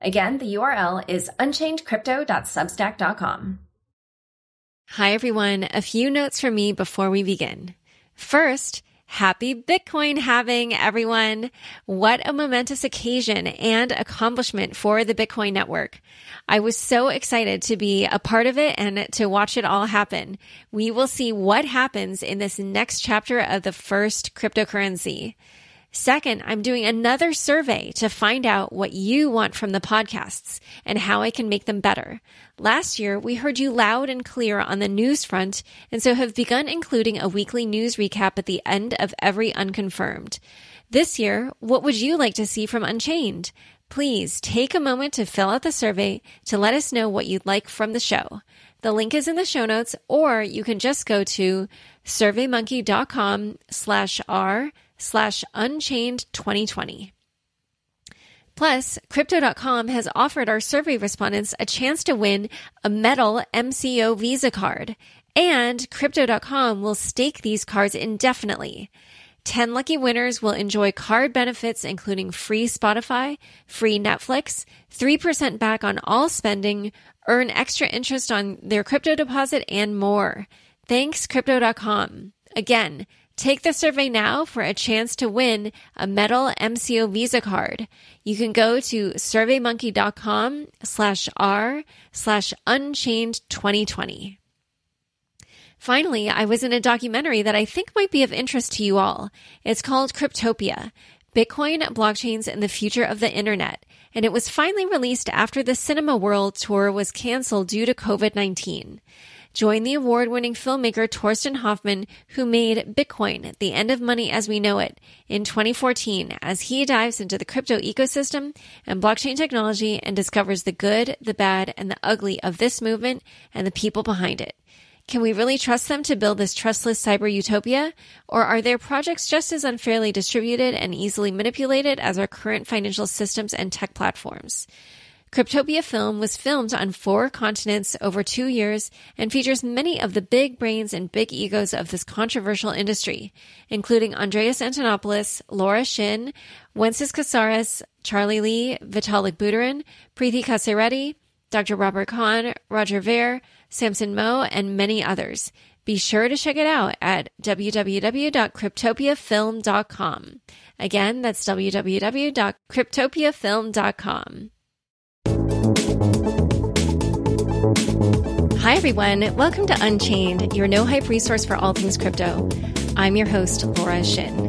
Again, the URL is unchainedcrypto.substack.com. Hi, everyone. A few notes from me before we begin. First, Happy Bitcoin halving everyone. What a momentous occasion and accomplishment for the Bitcoin network. I was so excited to be a part of it and to watch it all happen. We will see what happens in this next chapter of the first cryptocurrency. Second, I'm doing another survey to find out what you want from the podcasts and how I can make them better. Last year, we heard you loud and clear on the news front, and so have begun including a weekly news recap at the end of every unconfirmed. This year, what would you like to see from Unchained? Please take a moment to fill out the survey to let us know what you'd like from the show. The link is in the show notes, or you can just go to surveymonkey.com slash r slash unchained 2020. Plus, Crypto.com has offered our survey respondents a chance to win a metal MCO Visa card, and Crypto.com will stake these cards indefinitely. 10 lucky winners will enjoy card benefits including free Spotify, free Netflix, 3% back on all spending, earn extra interest on their crypto deposit, and more. Thanks, Crypto.com. Again, Take the survey now for a chance to win a metal MCO Visa card. You can go to surveymonkey.com slash R slash unchained 2020. Finally, I was in a documentary that I think might be of interest to you all. It's called Cryptopia, Bitcoin, Blockchains, and the Future of the Internet. And it was finally released after the Cinema World Tour was canceled due to COVID-19. Join the award winning filmmaker Torsten Hoffmann, who made Bitcoin, the end of money as we know it, in 2014, as he dives into the crypto ecosystem and blockchain technology and discovers the good, the bad, and the ugly of this movement and the people behind it. Can we really trust them to build this trustless cyber utopia? Or are their projects just as unfairly distributed and easily manipulated as our current financial systems and tech platforms? Cryptopia Film was filmed on four continents over two years and features many of the big brains and big egos of this controversial industry, including Andreas Antonopoulos, Laura Shin, Wences Casares, Charlie Lee, Vitalik Buterin, Preethi Kasireddy, Dr. Robert Kahn, Roger Ver, Samson Mow, and many others. Be sure to check it out at www.cryptopiafilm.com. Again, that's www.cryptopiafilm.com. Hi, everyone. Welcome to Unchained, your no hype resource for all things crypto. I'm your host, Laura Shin.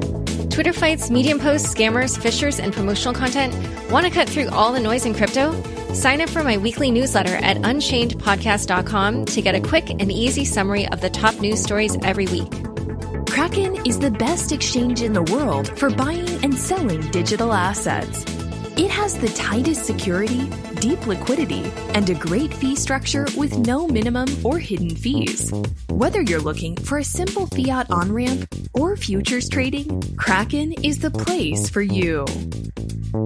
Twitter fights, Medium posts, scammers, phishers, and promotional content. Want to cut through all the noise in crypto? Sign up for my weekly newsletter at unchainedpodcast.com to get a quick and easy summary of the top news stories every week. Kraken is the best exchange in the world for buying and selling digital assets. It has the tightest security, deep liquidity, and a great fee structure with no minimum or hidden fees. Whether you're looking for a simple fiat on ramp or futures trading, Kraken is the place for you.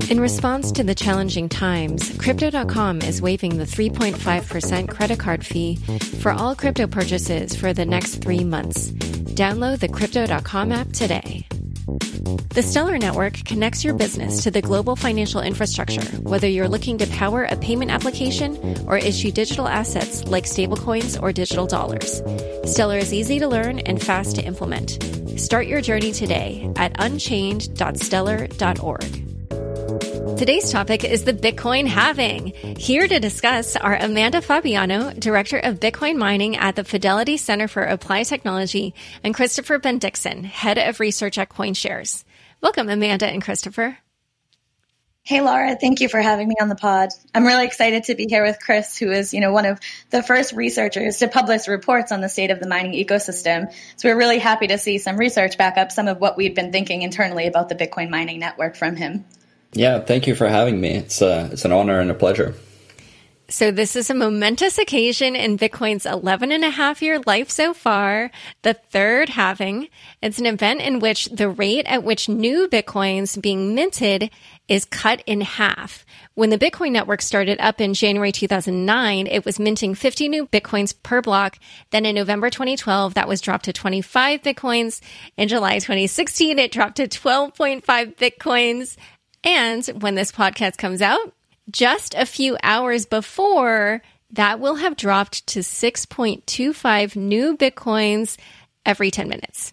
In response to the challenging times, Crypto.com is waiving the 3.5% credit card fee for all crypto purchases for the next three months. Download the Crypto.com app today. The Stellar Network connects your business to the global financial infrastructure, whether you're looking to power a payment application or issue digital assets like stablecoins or digital dollars. Stellar is easy to learn and fast to implement. Start your journey today at unchained.stellar.org. Today's topic is the Bitcoin halving. Here to discuss are Amanda Fabiano, Director of Bitcoin Mining at the Fidelity Center for Applied Technology, and Christopher Bendiksen, Head of Research at CoinShares. Welcome, Amanda and Christopher. Hey, Laura. Thank you for having me on the pod. I'm really excited to be here with Chris, who is, you know, one of the first researchers to publish reports on the state of the mining ecosystem. So we're really happy to see some research back up some of what we've been thinking internally about the Bitcoin mining network from him. Yeah, thank you for having me. It's uh, it's an honor and a pleasure. So this is a momentous occasion in Bitcoin's 11 and a half year life so far, the third halving. It's an event in which the rate at which new Bitcoins being minted is cut in half. When the Bitcoin network started up in January 2009, it was minting 50 new Bitcoins per block. Then in November 2012, that was dropped to 25 Bitcoins. In July 2016, it dropped to 12.5 Bitcoins. And when this podcast comes out, just a few hours before, that will have dropped to 6.25 new Bitcoins every 10 minutes.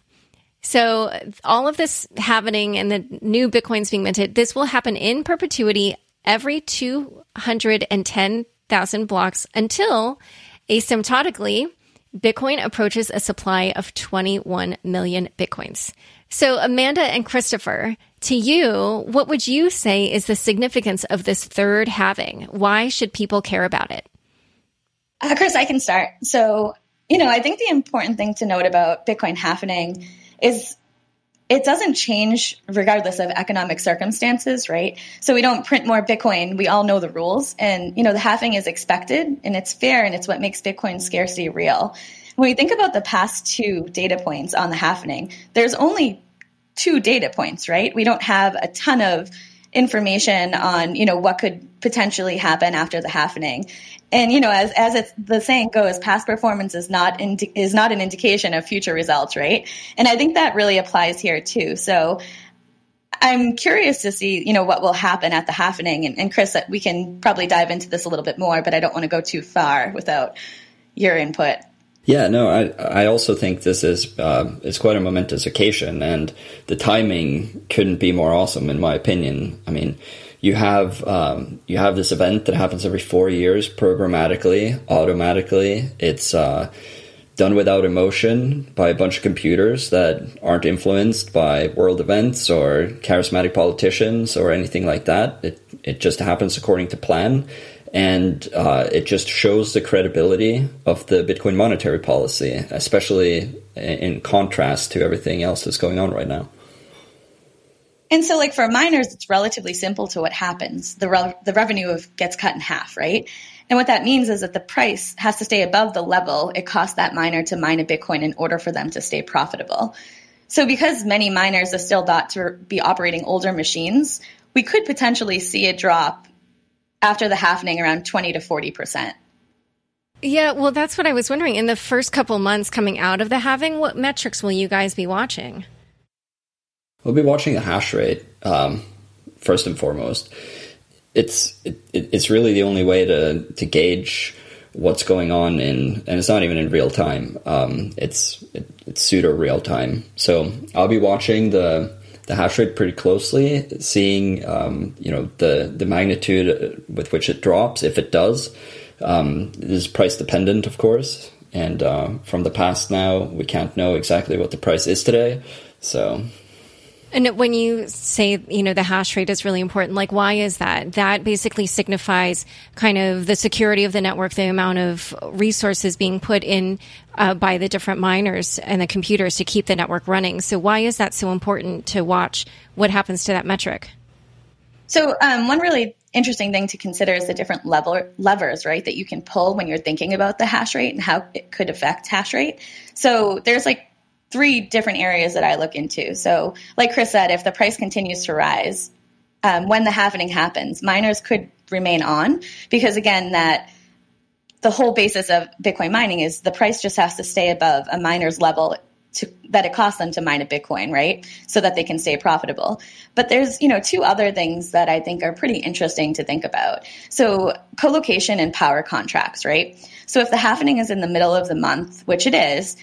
So all of this happening and the new Bitcoins being minted, this will happen in perpetuity every 210,000 blocks until asymptotically Bitcoin approaches a supply of 21 million Bitcoins. So Amanda and Christopher, to you, what would you say is the significance of this third halving? Why should people care about it? Uh, Chris, I can start. So, you know, I think the important thing to note about Bitcoin halvening is it doesn't change regardless of economic circumstances, right? So we don't print more Bitcoin. We all know the rules. And, you know, the halving is expected and it's fair and it's what makes Bitcoin scarcity real. When we think about the past two data points on the halving, there's only two data points, right? We don't have a ton of information on, you know, what could potentially happen after the halvening And you know, as as it's the saying goes, past performance is not indi- is not an indication of future results, right? And I think that really applies here too. So I'm curious to see, you know, what will happen at the halvening And, and Chris, we can probably dive into this a little bit more, but I don't want to go too far without your input. Yeah, no, I I also think this is uh, quite a momentous occasion, and the timing couldn't be more awesome, in my opinion. I mean, you have um, you have this event that happens every four years, programmatically, automatically. It's uh, done without emotion by a bunch of computers that aren't influenced by world events or charismatic politicians or anything like that. It it just happens according to plan and uh, it just shows the credibility of the Bitcoin monetary policy, especially in contrast to everything else that's going on right now. And so, like for miners, it's relatively simple to what happens. The re- the revenue of, gets cut in half, right? And what that means is that the price has to stay above the level it costs that miner to mine a Bitcoin in order for them to stay profitable. So, because many miners are still thought to be operating older machines, we could potentially see a drop after the halving around 20 to 40%. Yeah, well, that's what I was wondering. In the first couple months coming out of the halving, what metrics will you guys be watching? We'll be watching the hash rate um, first and foremost. It's it, it's really the only way to to gauge what's going on in, and it's not even in real time. Um, it's it, it's pseudo real time. So I'll be watching the the hash rate pretty closely, seeing um, you know the the magnitude with which it drops if it does. Um, it is price dependent, of course, and uh, from the past now we can't know exactly what the price is today. So and when you say, you know, the hash rate is really important, like why is that? That basically signifies kind of the security of the network, the amount of resources being put in uh, by the different miners and the computers to keep the network running. So why is that so important to watch what happens to that metric? So um, one really interesting thing to consider is the different level levers, right, that you can pull when you're thinking about the hash rate and how it could affect hash rate. So there's like three different areas that I look into. So, like Chris said, if the price continues to rise, um, when the halvening happens, miners could remain on because, again, that the whole basis of Bitcoin mining is the price just has to stay above a miner's level to, that it costs them to mine a Bitcoin, right? So that they can stay profitable. But there's, you know, two other things that I think are pretty interesting to think about. So colocation and power contracts, right? So if the halvening is in the middle of the month, which it is,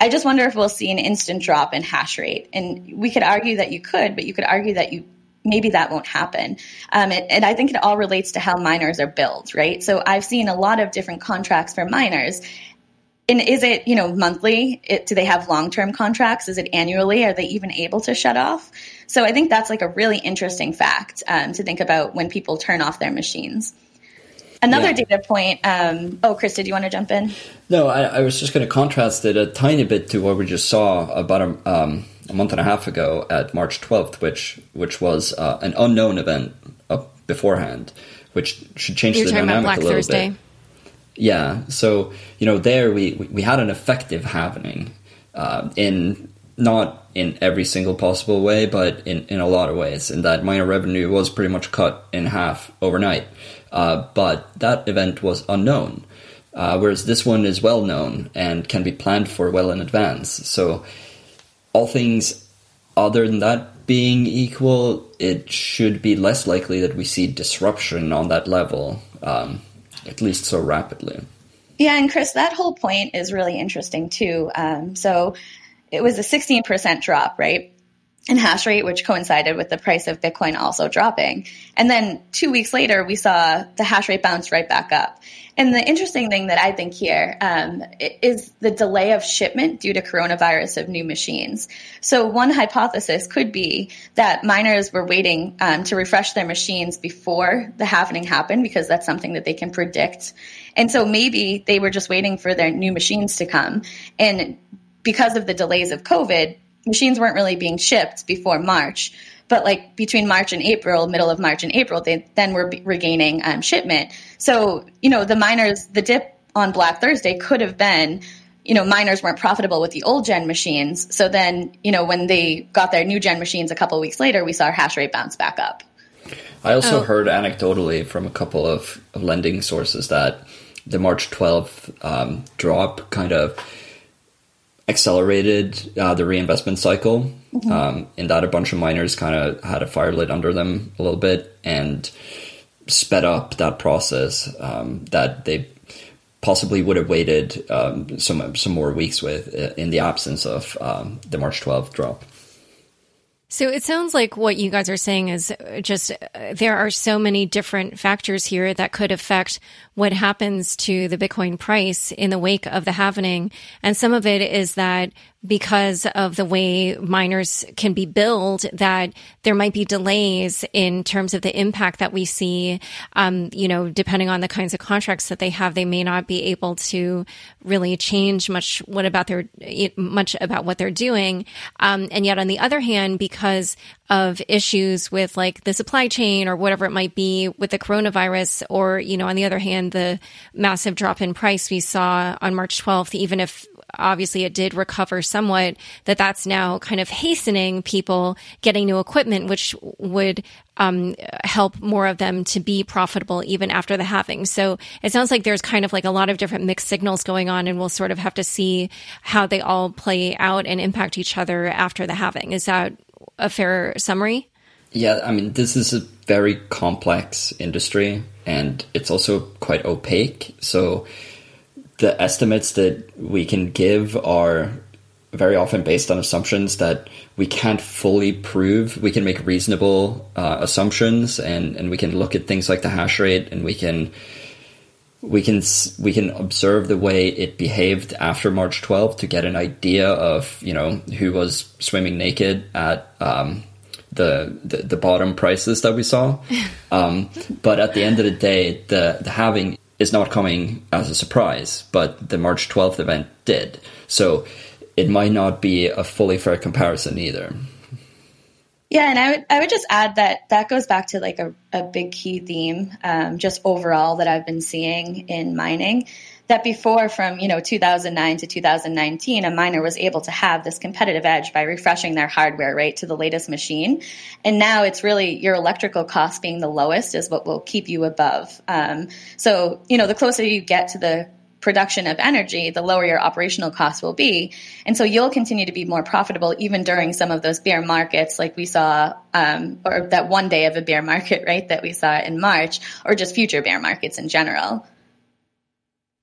I just wonder if we'll see an instant drop in hash rate. And we could argue that you could, but you could argue that you maybe that won't happen. Um, and, and, I think it all relates to how miners are built, right? So I've seen a lot of different contracts for miners. And is it, you know, monthly? It, do they have long term contracts? Is it annually? Are they even able to shut off? So I think that's like a really interesting fact um, to think about when people turn off their machines. Another yeah. data point. Um, oh, Chris, did you want to jump in? No, I, I was just going to contrast it a tiny bit to what we just saw about a, um, a month and a half ago at March 12th, which which was uh, an unknown event up beforehand, which should change You're the talking dynamic about Black a little Thursday. bit. Yeah, so you know there we we, we had an effective halvening uh, in not in every single possible way, but in, in a lot of ways. And that minor revenue was pretty much cut in half overnight. Uh, but that event was unknown. Uh, whereas this one is well known and can be planned for well in advance. So, all things other than that being equal, it should be less likely that we see disruption on that level, um, at least so rapidly. Yeah, and Chris, that whole point is really interesting too. Um, so, it was a 16% drop, right? In hash rate, which coincided with the price of Bitcoin also dropping. And then two weeks later, we saw the hash rate bounce right back up. And the interesting thing that I think here um, is the delay of shipment due to coronavirus of new machines. So one hypothesis could be that miners were waiting um, to refresh their machines before the halving happened because that's something that they can predict. And so maybe they were just waiting for their new machines to come. And because of the delays of COVID, machines weren't really being shipped before March. But like between March and April, middle of March and April, they then were regaining um, shipment. So you know the miners, the dip on Black Thursday could have been, you know, miners weren't profitable with the old gen machines. So then you know when they got their new gen machines a couple weeks later, we saw our hash rate bounce back up. I also Oh. heard anecdotally from a couple of, of lending sources that the March 12th um, drop kind of accelerated uh, the reinvestment cycle um, in that a bunch of miners kind of had a fire lit under them a little bit and sped up that process um, that they possibly would have waited um, some some more weeks with uh, in the absence of um, the March 12th drop. So it sounds like what you guys are saying is just uh, there are so many different factors here that could affect what happens to the Bitcoin price in the wake of the halvening. And some of it is that because of the way miners can be billed, that there might be delays in terms of the impact that we see. Um, you know, depending on the kinds of contracts that they have, they may not be able to really change much what about their much about what they're doing. Um, and yet, on the other hand, because of issues with like the supply chain or whatever it might be with the coronavirus, or you know, on the other hand, the massive drop in price we saw on March 12th, even if obviously it did recover somewhat, that that's now kind of hastening people getting new equipment, which would um, help more of them to be profitable even after the halving. So it sounds like there's kind of like a lot of different mixed signals going on, and we'll sort of have to see how they all play out and impact each other after the halving. Is that a fair summary? Yeah, I mean, this is a very complex industry and it's also quite opaque. So the estimates that we can give are very often based on assumptions that we can't fully prove. We can make reasonable uh, assumptions and, and we can look at things like the hash rate and we can we can we can observe the way it behaved after March 12th to get an idea of you know who was swimming naked at um, the, the the bottom prices that we saw. Um, but at the end of the day, the the halving is not coming as a surprise, but the March 12th event did. So it might not be a fully fair comparison either. Yeah, and I would I would just add that that goes back to like a, a big key theme, um, just overall that I've been seeing in mining. That before, from you know 2009 to 2019, a miner was able to have this competitive edge by refreshing their hardware right to the latest machine, and now it's really your electrical cost being the lowest is what will keep you above. Um, so you know the closer you get to the production of energy, the lower your operational costs will be. And so you'll continue to be more profitable even during some of those bear markets like we saw, um, or that one day of a bear market, right, that we saw in March, or just future bear markets in general.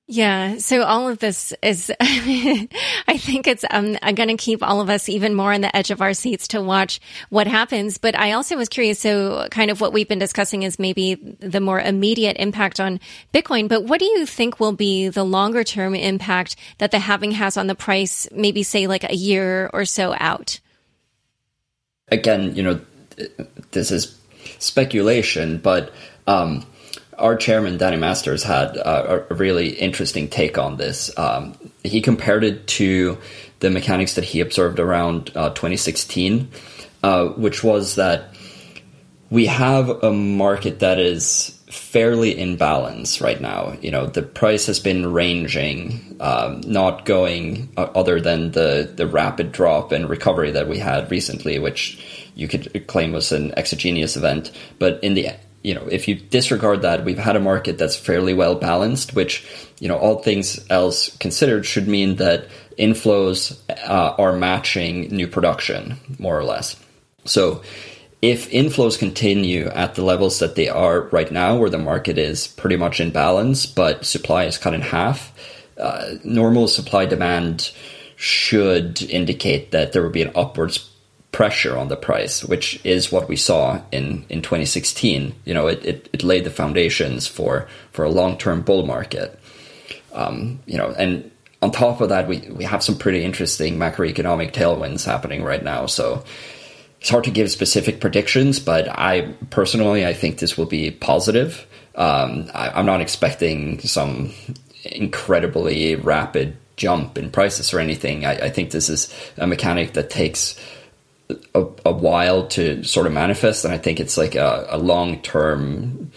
Yeah. So all of this is, I think it's um, going to keep all of us even more on the edge of our seats to watch what happens. But I also was curious. So kind of what we've been discussing is maybe the more immediate impact on Bitcoin. But what do you think will be the longer term impact that the halving has on the price, maybe say like a year or so out? again, you know, this is speculation, but um, our chairman Danny Masters had a really interesting take on this. Um, he compared it to the the mechanics that he observed around uh, 2016, uh, which was that we have a market that is fairly in balance right now. You know, the price has been ranging, um, not going uh, other than the the rapid drop and recovery that we had recently, which you could claim was an exogenous event. But in the you know, if you disregard that, we've had a market that's fairly well balanced, which, you know, all things else considered should mean that inflows uh, are matching new production, more or less. So if inflows continue at the levels that they are right now, where the market is pretty much in balance, but supply is cut in half, uh, normal supply demand should indicate that there will be an upwards pressure on the price, which is what we saw in, in 2016. You know, it, it, it laid the foundations for, for a long term bull market. Um, you know, and on top of that, we, we have some pretty interesting macroeconomic tailwinds happening right now. So it's hard to give specific predictions, but I personally, I think this will be positive. Um, I, am not expecting some incredibly rapid jump in prices or anything. I, I think this is a mechanic that takes a, a, while to sort of manifest, and I think it's like a, a long term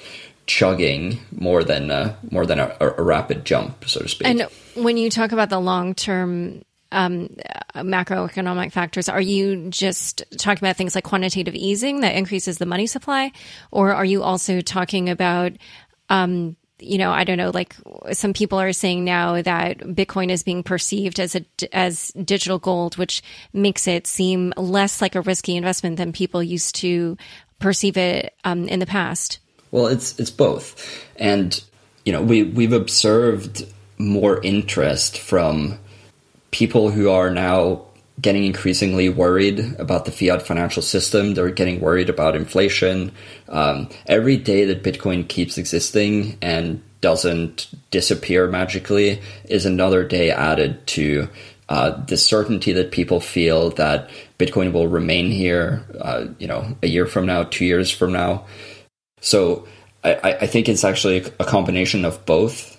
chugging more than a, more than a, a, rapid jump, so to speak. And when you talk about the long term um, macroeconomic factors, are you just talking about things like quantitative easing that increases the money supply, or are you also talking about um, you know, I don't know, like some people are saying now that Bitcoin is being perceived as a as digital gold, which makes it seem less like a risky investment than people used to perceive it um, in the past. Well, it's it's both, and you know, we we've observed more interest from people who are now getting increasingly worried about the fiat financial system. They're getting worried about inflation. Um, every day that Bitcoin keeps existing and doesn't disappear magically is another day added to uh, the certainty that people feel that Bitcoin will remain here, uh, you know, a year from now, two years from now. So I, I think it's actually a combination of both.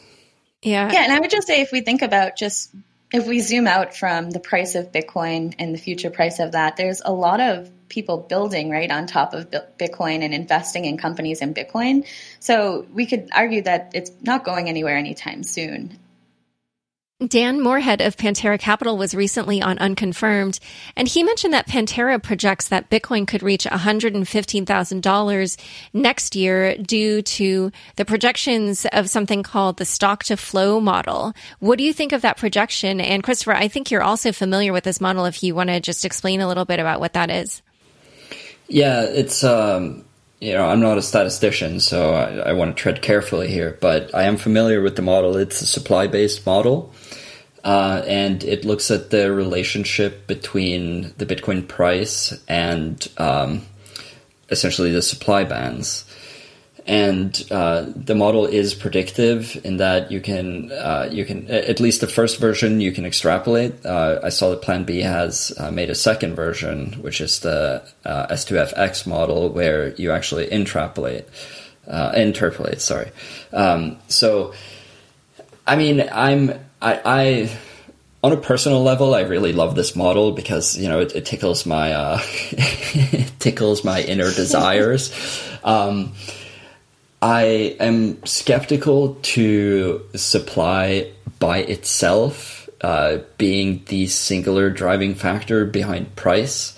Yeah. Yeah. And I would just say if we think about just if we zoom out from the price of Bitcoin and the future price of that, there's a lot of people building right on top of Bitcoin and investing in companies in Bitcoin. So we could argue that it's not going anywhere anytime soon. Dan Morehead of Pantera Capital was recently on Unconfirmed, and he mentioned that Pantera projects that Bitcoin could reach $115,000 next year due to the projections of something called the stock to flow model. What do you think of that projection? And Christopher, I think you're also familiar with this model if you want to just explain a little bit about what that is. Yeah, it's um, you know, I'm not a statistician, so I, I, want to tread carefully here, but I am familiar with the model. It's a supply based model. Uh, and it looks at the relationship between the Bitcoin price and um, essentially the supply bands. And uh, the model is predictive in that you can uh, you can at least the first version you can extrapolate. Uh, I saw that Plan B has uh, made a second version, which is the uh, S2FX model, where you actually intrapolate, interpolate. Sorry. Um, so, I mean, I'm I, I on a personal level, I really love this model because you know it, it tickles my uh, tickles my inner desires. Um, I am skeptical to supply by itself uh, being the singular driving factor behind price.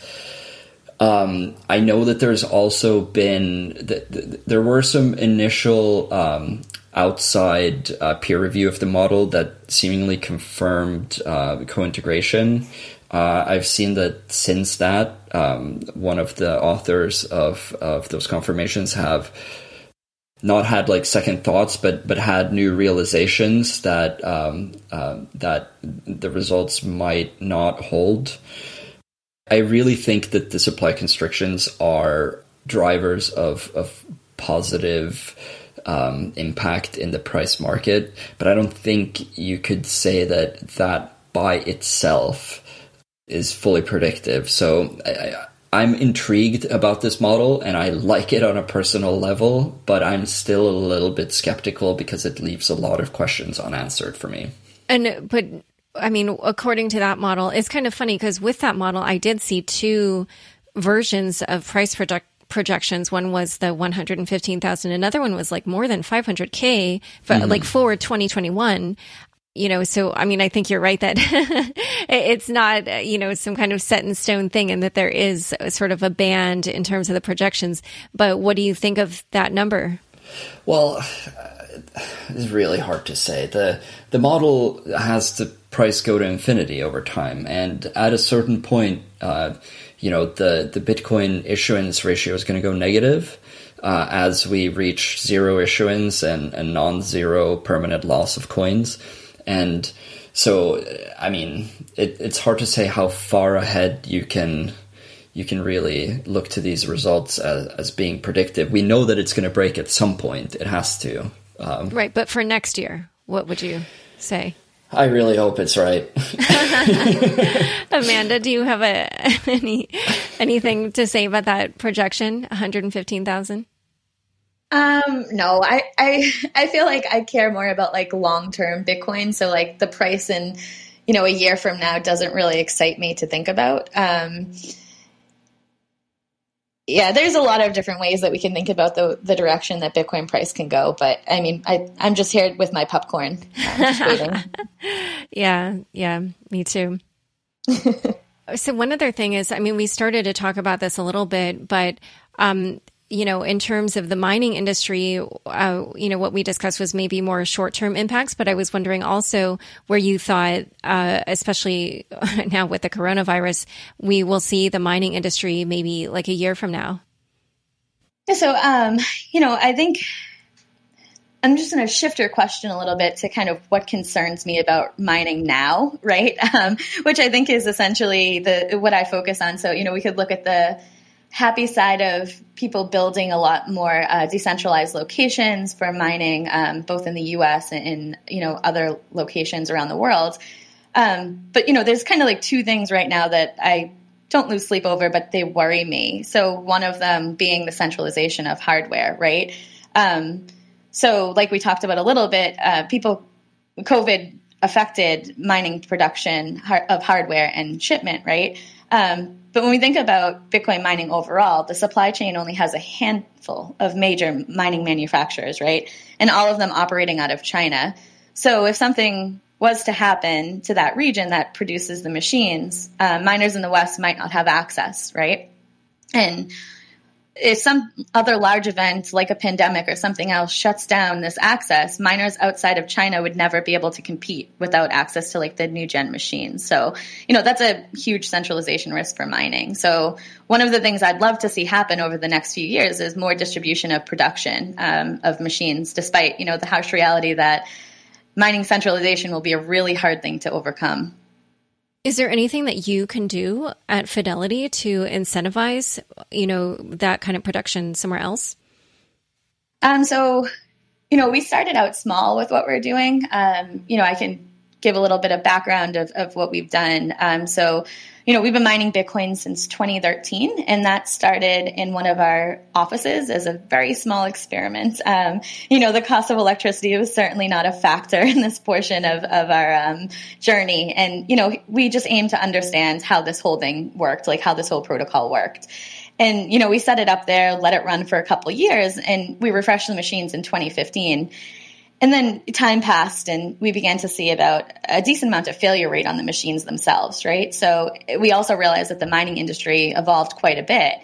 Um, I know that there's also been that there were some initial um, outside uh, peer review of the model that seemingly confirmed uh, co-integration. Uh, I've seen that since that, um, one of the authors of of those confirmations have not had like second thoughts, but but had new realizations that um, uh, that the results might not hold. I really think that the supply constrictions are drivers of of positive um, impact in the price market, but I don't think you could say that that by itself is fully predictive. So I, I'm intrigued about this model and I like it on a personal level, but I'm still a little bit skeptical because it leaves a lot of questions unanswered for me. And but I mean, according to that model, it's kind of funny because with that model, I did see two versions of price project projections. One was the 115,000. Another one was like more than 500K but mm-hmm. like forward 2021 you know, so I mean, I think you're right that it's not, you know, some kind of set in stone thing and that there is sort of a band in terms of the projections. But what do you think of that number? Well, it's really hard to say. The the model has the price go to infinity over time, and at a certain point, uh, you know, the the Bitcoin issuance ratio is going to go negative. Uh, as we reach zero issuance and, and non-zero permanent loss of coins. And so, I mean, it, it's hard to say how far ahead you can you can really look to these results as, as being predictive. We know that it's going to break at some point. It has to. Um, right, but for next year, what would you say? I really hope it's right. Amanda, do you have a any anything to say about that projection? One hundred and fifteen thousand. Um, no, I, I, I feel like I care more about like long-term Bitcoin. So like the price in, you know, a year from now doesn't really excite me to think about. Um, yeah, there's a lot of different ways that we can think about the, the direction that Bitcoin price can go. But I mean, I, I'm just here with my popcorn. yeah. Yeah. Me too. so one other thing is, I mean, we started to talk about this a little bit, but, um, you know, in terms of the mining industry, uh, you know, what we discussed was maybe more short term impacts, but I was wondering also where you thought, uh, especially now with the coronavirus, we will see the mining industry maybe like a year from now. So, um, you know, I think I'm just going to shift your question a little bit to kind of what concerns me about mining now, right? Um, which I think is essentially the what I focus on. So, you know, we could look at the happy side of people building a lot more uh, decentralized locations for mining, um, both in the U.S. and in you know other locations around the world. Um, but you know, there's kind of like two things right now that I don't lose sleep over, but they worry me. So one of them being the centralization of hardware, right? Um, so like we talked about a little bit, uh, people, COVID affected mining production of hardware and shipment, right? Um, but when we think about Bitcoin mining overall, the supply chain only has a handful of major mining manufacturers, right? And all of them operating out of China. So if something was to happen to that region that produces the machines, uh, miners in the West might not have access, right? And if some other large event like a pandemic or something else shuts down this access, miners outside of China would never be able to compete without access to like the new gen machines. So, you know, that's a huge centralization risk for mining. So, one of the things I'd love to see happen over the next few years is more distribution of production um, of machines, despite, you know, the harsh reality that mining centralization will be a really hard thing to overcome. Is there anything that you can do at Fidelity to incentivize, you know, that kind of production somewhere else? Um, so, you know, we started out small with what we're doing. Um, you know, I can give a little bit of background of, of what we've done. Um, so you know, we've been mining Bitcoin since 2013, and that started in one of our offices as a very small experiment. Um, you know, the cost of electricity was certainly not a factor in this portion of, of our um, journey. And, you know, we just aimed to understand how this whole thing worked, like how this whole protocol worked. And, you know, we set it up there, let it run for a couple years, and we refreshed the machines in 2015. And then time passed and we began to see about a decent amount of failure rate on the machines themselves, right? So we also realized that the mining industry evolved quite a bit.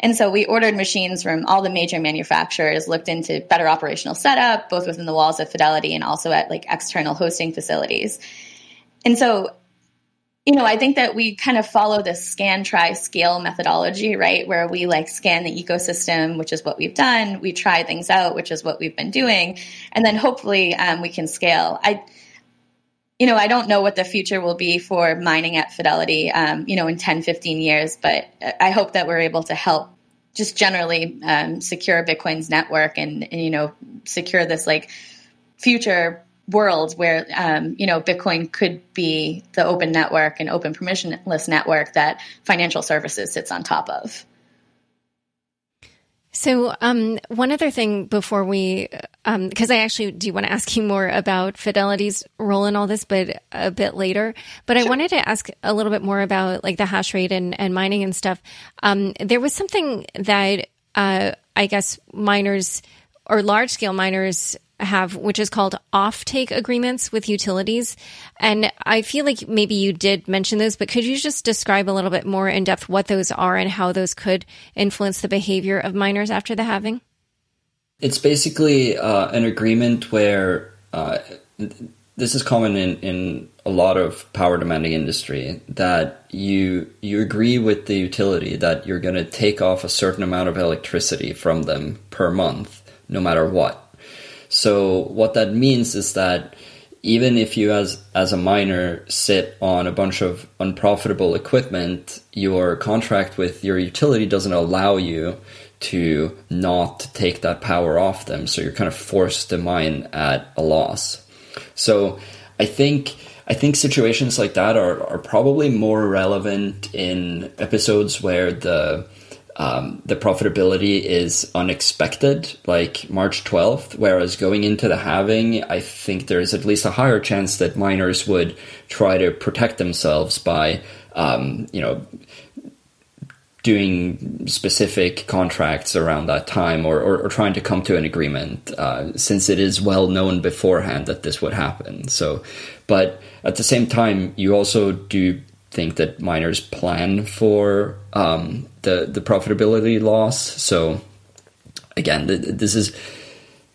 And so we ordered machines from all the major manufacturers, looked into better operational setup, both within the walls of Fidelity and also at like external hosting facilities. And so you know, I think that we kind of follow this scan, try, scale methodology, right? Where we like scan the ecosystem, which is what we've done. We try things out, which is what we've been doing. And then hopefully um, we can scale. I, you know, I don't know what the future will be for mining at Fidelity, um, you know, in 10, 15 years, but I hope that we're able to help just generally um, secure Bitcoin's network and, and, you know, secure this like future world where um, you know Bitcoin could be the open network and open permissionless network that financial services sits on top of. So, um, one other thing before we, because um, I actually do want to ask you more about Fidelity's role in all this, but a bit later. But sure. I wanted to ask a little bit more about like the hash rate and, and mining and stuff. Um, there was something that uh, I guess miners or large scale miners have, which is called offtake agreements with utilities. And I feel like maybe you did mention those, but could you just describe a little bit more in depth what those are and how those could influence the behavior of miners after the halving? It's basically uh, an agreement where uh, this is common in, in a lot of power demanding industry that you you agree with the utility that you're going to take off a certain amount of electricity from them per month no matter what so what that means is that even if you as as a miner sit on a bunch of unprofitable equipment, your contract with your utility doesn't allow you to not take that power off them. So you're kind of forced to mine at a loss. So I think I think situations like that are, are probably more relevant in episodes where the um, the profitability is unexpected, like March 12th, whereas going into the halving, I think there's at least a higher chance that miners would try to protect themselves by, um, you know, doing specific contracts around that time or, or, or trying to come to an agreement, uh, since it is well known beforehand that this would happen. So, but at the same time, you also do think that miners plan for um, the the profitability loss. So again, this is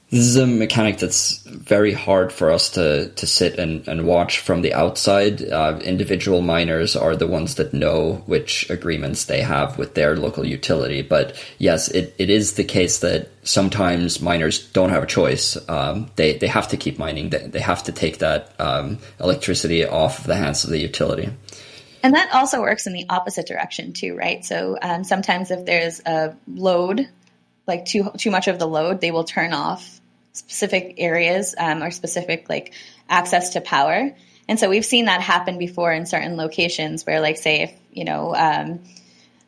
this is a mechanic that's very hard for us to to sit and, and watch from the outside. Uh, individual miners are the ones that know which agreements they have with their local utility. But yes, it, it is the case that sometimes miners don't have a choice. Um, they they have to keep mining. They, they have to take that um, electricity off of the hands of the utility. And that also works in the opposite direction too, right? So um, sometimes if there's a load, like too too much of the load, they will turn off specific areas um, or specific like access to power. And so we've seen that happen before in certain locations where, like, say, if you know um,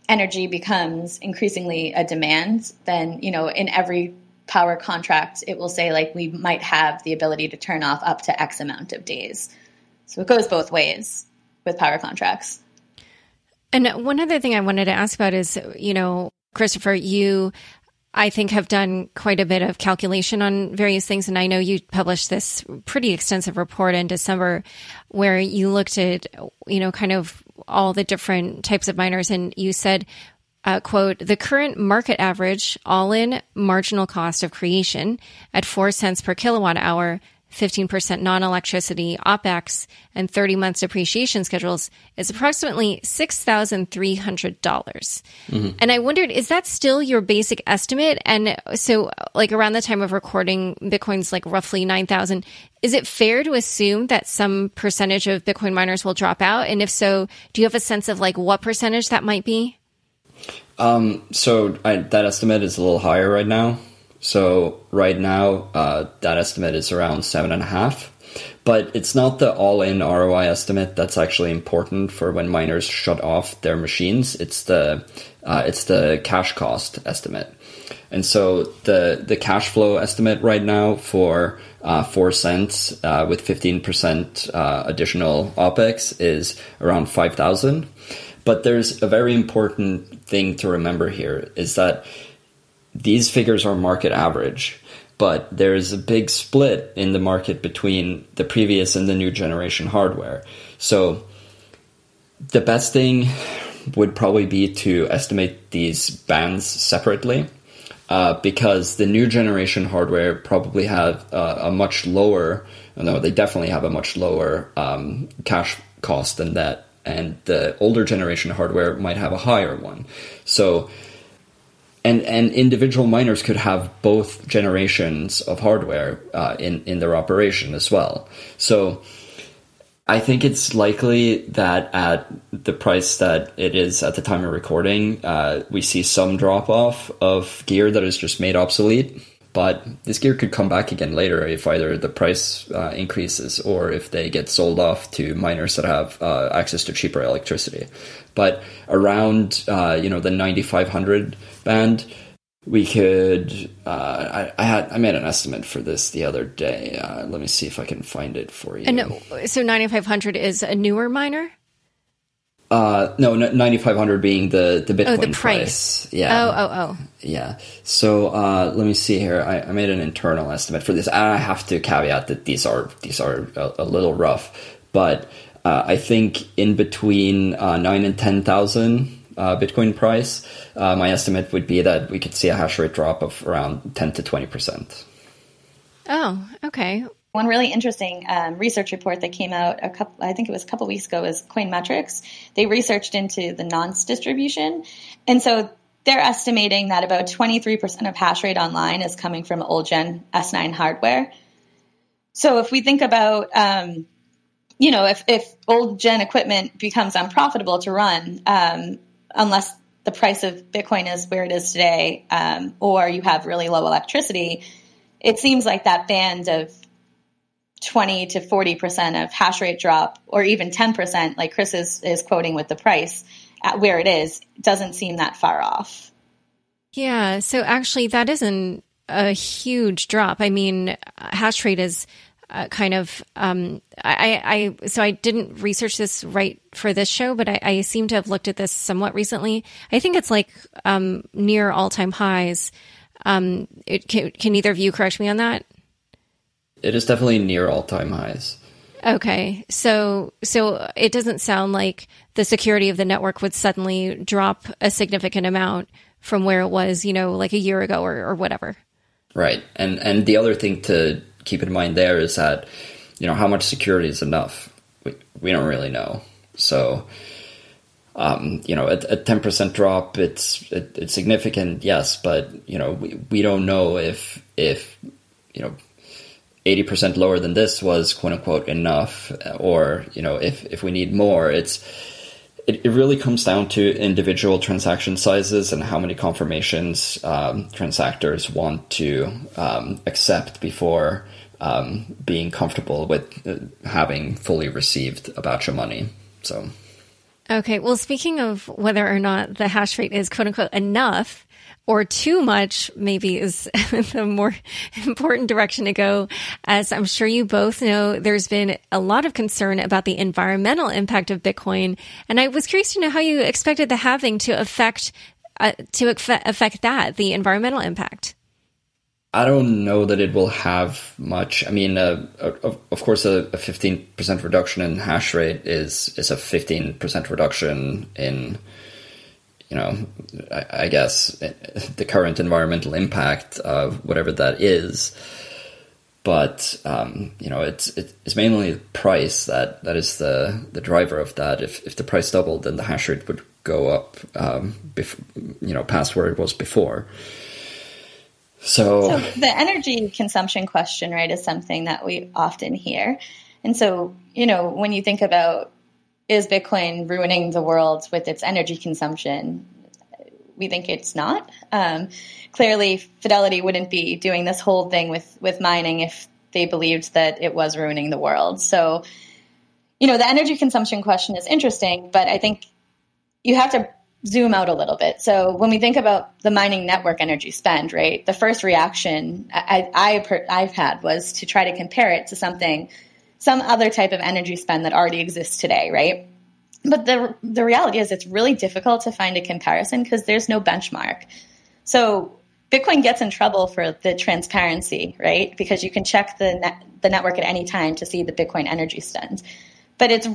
energy becomes increasingly a demand, then you know in every power contract it will say like we might have the ability to turn off up to X amount of days. So it goes both ways with power contracts. And one other thing I wanted to ask about is, you know, Christopher, you I think have done quite a bit of calculation on various things. And I know you published this pretty extensive report in December where you looked at, you know, kind of all the different types of miners. And you said, uh, quote, the current market average all in marginal cost of creation at four cents per kilowatt hour 15% non-electricity OPEX and 30 months depreciation schedules is approximately 6,300. dollars mm-hmm. And I wondered, is that still your basic estimate? And so like around the time of recording, Bitcoin's like roughly 9,000. Is it fair to assume that some percentage of Bitcoin miners will drop out? And if so, do you have a sense of like what percentage that might be? Um, so I, that estimate is a little higher right now. So right now, uh, that estimate is around seven and a half. But it's not the all-in ROI estimate that's actually important for when miners shut off their machines. It's the uh, it's the cash cost estimate. And so the the cash flow estimate right now for uh, four cents uh, with fifteen percent uh, additional opex is around five thousand. But there's a very important thing to remember here is that these figures are market average, but there is a big split in the market between the previous and the new generation hardware. So the best thing would probably be to estimate these bands separately. Uh, because the new generation hardware probably have uh, a much lower, no, they definitely have a much lower um, cash cost than that, and the older generation hardware might have a higher one. So and and individual miners could have both generations of hardware uh, in in their operation as well. So I think it's likely that at the price that it is at the time of recording, uh, we see some drop off of gear that is just made obsolete. But this gear could come back again later if either the price uh, increases or if they get sold off to miners that have uh, access to cheaper electricity. But around uh, you know the 9500 band, we could. Uh, I, I, had I made an estimate for this the other day. Uh, let me see if I can find it for you. And so ninety five hundred is a newer miner. Uh, no, ninety five hundred being the the Bitcoin oh, the price. price. Yeah. Oh, oh, oh. Yeah. So uh, let me see here. I, I, made an internal estimate for this. I have to caveat that these are these are a, a little rough, but uh, I think in between uh, nine and ten thousand uh, Bitcoin price, uh, my estimate would be that we could see a hash rate drop of around 10 to 20%. Oh, okay. One really interesting um, research report that came out a couple, I think it was a couple weeks ago, is Coinmetrics. They researched into the nonce distribution, and so they're estimating that about 23% of hash rate online is coming from old gen S9 hardware. So if we think about, um, you know, if, if old gen equipment becomes unprofitable to run, um, unless the price of Bitcoin is where it is today, um, or you have really low electricity, it seems like that band of 20 to 40% of hash rate drop, or even 10%, like Chris is, is quoting with the price at where it is, doesn't seem that far off. Yeah. So actually, that isn't a huge drop. I mean, hash rate is uh, kind of um, I, I so I didn't research this right for this show, but I, I seem to have looked at this somewhat recently. I think it's like um, near all time highs. Um, it, can, can either of you correct me on that? It is definitely near all time highs. Okay, so so it doesn't sound like the security of the network would suddenly drop a significant amount from where it was, you know, like a year ago or, or whatever. Right, and and the other thing to keep in mind there is that you know how much security is enough. We we don't really know. So um, you know, a ten percent drop, it's it, it's significant, yes, but you know, we, we don't know if if you know. 80% lower than this was quote unquote enough or you know if if we need more it's it, it really comes down to individual transaction sizes and how many confirmations um, transactors want to um, accept before um, being comfortable with uh, having fully received a batch of money. So, okay. Well, speaking of whether or not the hash rate is quote unquote enough or too much, maybe is the more important direction to go. As I'm sure you both know, there's been a lot of concern about the environmental impact of Bitcoin. And I was curious to know how you expected the halving to affect, uh, to affect that, the environmental impact. I don't know that it will have much. I mean, uh, of, course, a, a, 15% reduction in hash rate is is a 15% reduction in, you know, I, I guess the current environmental impact of whatever that is. But um, you know, it's it's mainly the price that, that is the the driver of that. If if the price doubled, then the hash rate would go up, um, bef- you know, past where it was before. So, so the energy consumption question, right, is something that we often hear. And so, you know, when you think about is Bitcoin ruining the world with its energy consumption? We think it's not. Um, clearly, Fidelity wouldn't be doing this whole thing with with mining if they believed that it was ruining the world. So, you know, the energy consumption question is interesting, but I think you have to zoom out a little bit. So when we think about the mining network energy spend, right, the first reaction I, I, I've had was to try to compare it to something, some other type of energy spend that already exists today, right? But the, the reality is it's really difficult to find a comparison because there's no benchmark. So Bitcoin gets in trouble for the transparency, right? Because you can check the net, the network at any time to see the Bitcoin energy spend. But it's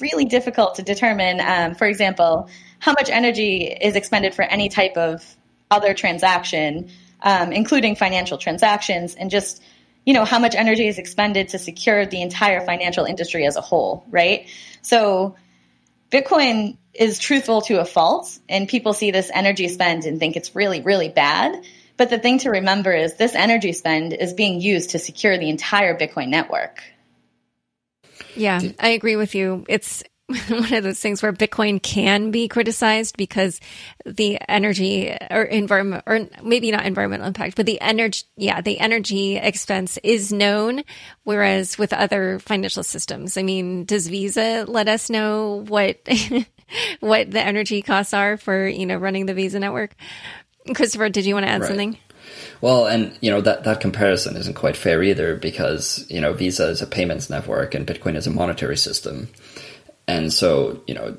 really difficult to determine, um, for example, how much energy is expended for any type of other transaction, um, including financial transactions, and just you know how much energy is expended to secure the entire financial industry as a whole, right? So Bitcoin is truthful to a fault, and people see this energy spend and think it's really, really bad. But the thing to remember is this energy spend is being used to secure the entire Bitcoin network. Yeah, I agree with you. It's one of those things where Bitcoin can be criticized because the energy or environment, or maybe not environmental impact, but the energy, yeah, the energy expense is known. Whereas with other financial systems, I mean, does Visa let us know what, what the energy costs are for, you know, running the Visa network? Christopher, did you want to add right. something? Well, and you know that that comparison isn't quite fair either because you know Visa is a payments network and Bitcoin is a monetary system, and so you know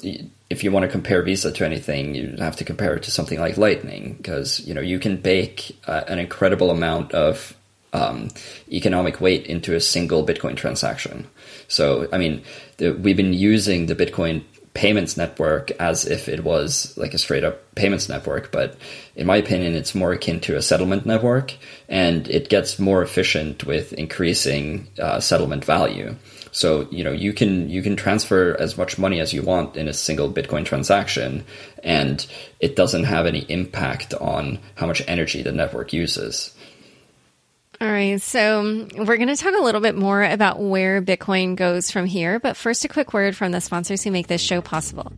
if you want to compare Visa to anything, you have to compare it to something like Lightning because you know you can bake uh, an incredible amount of um, economic weight into a single Bitcoin transaction. So I mean, the, we've been using the Bitcoin payments network as if it was like a straight up payments network. But in my opinion, it's more akin to a settlement network and it gets more efficient with increasing uh, settlement value. So, you know, you can, you can transfer as much money as you want in a single Bitcoin transaction and it doesn't have any impact on how much energy the network uses. All right. So we're going to talk a little bit more about where Bitcoin goes from here. But first, a quick word from the sponsors who make this show possible.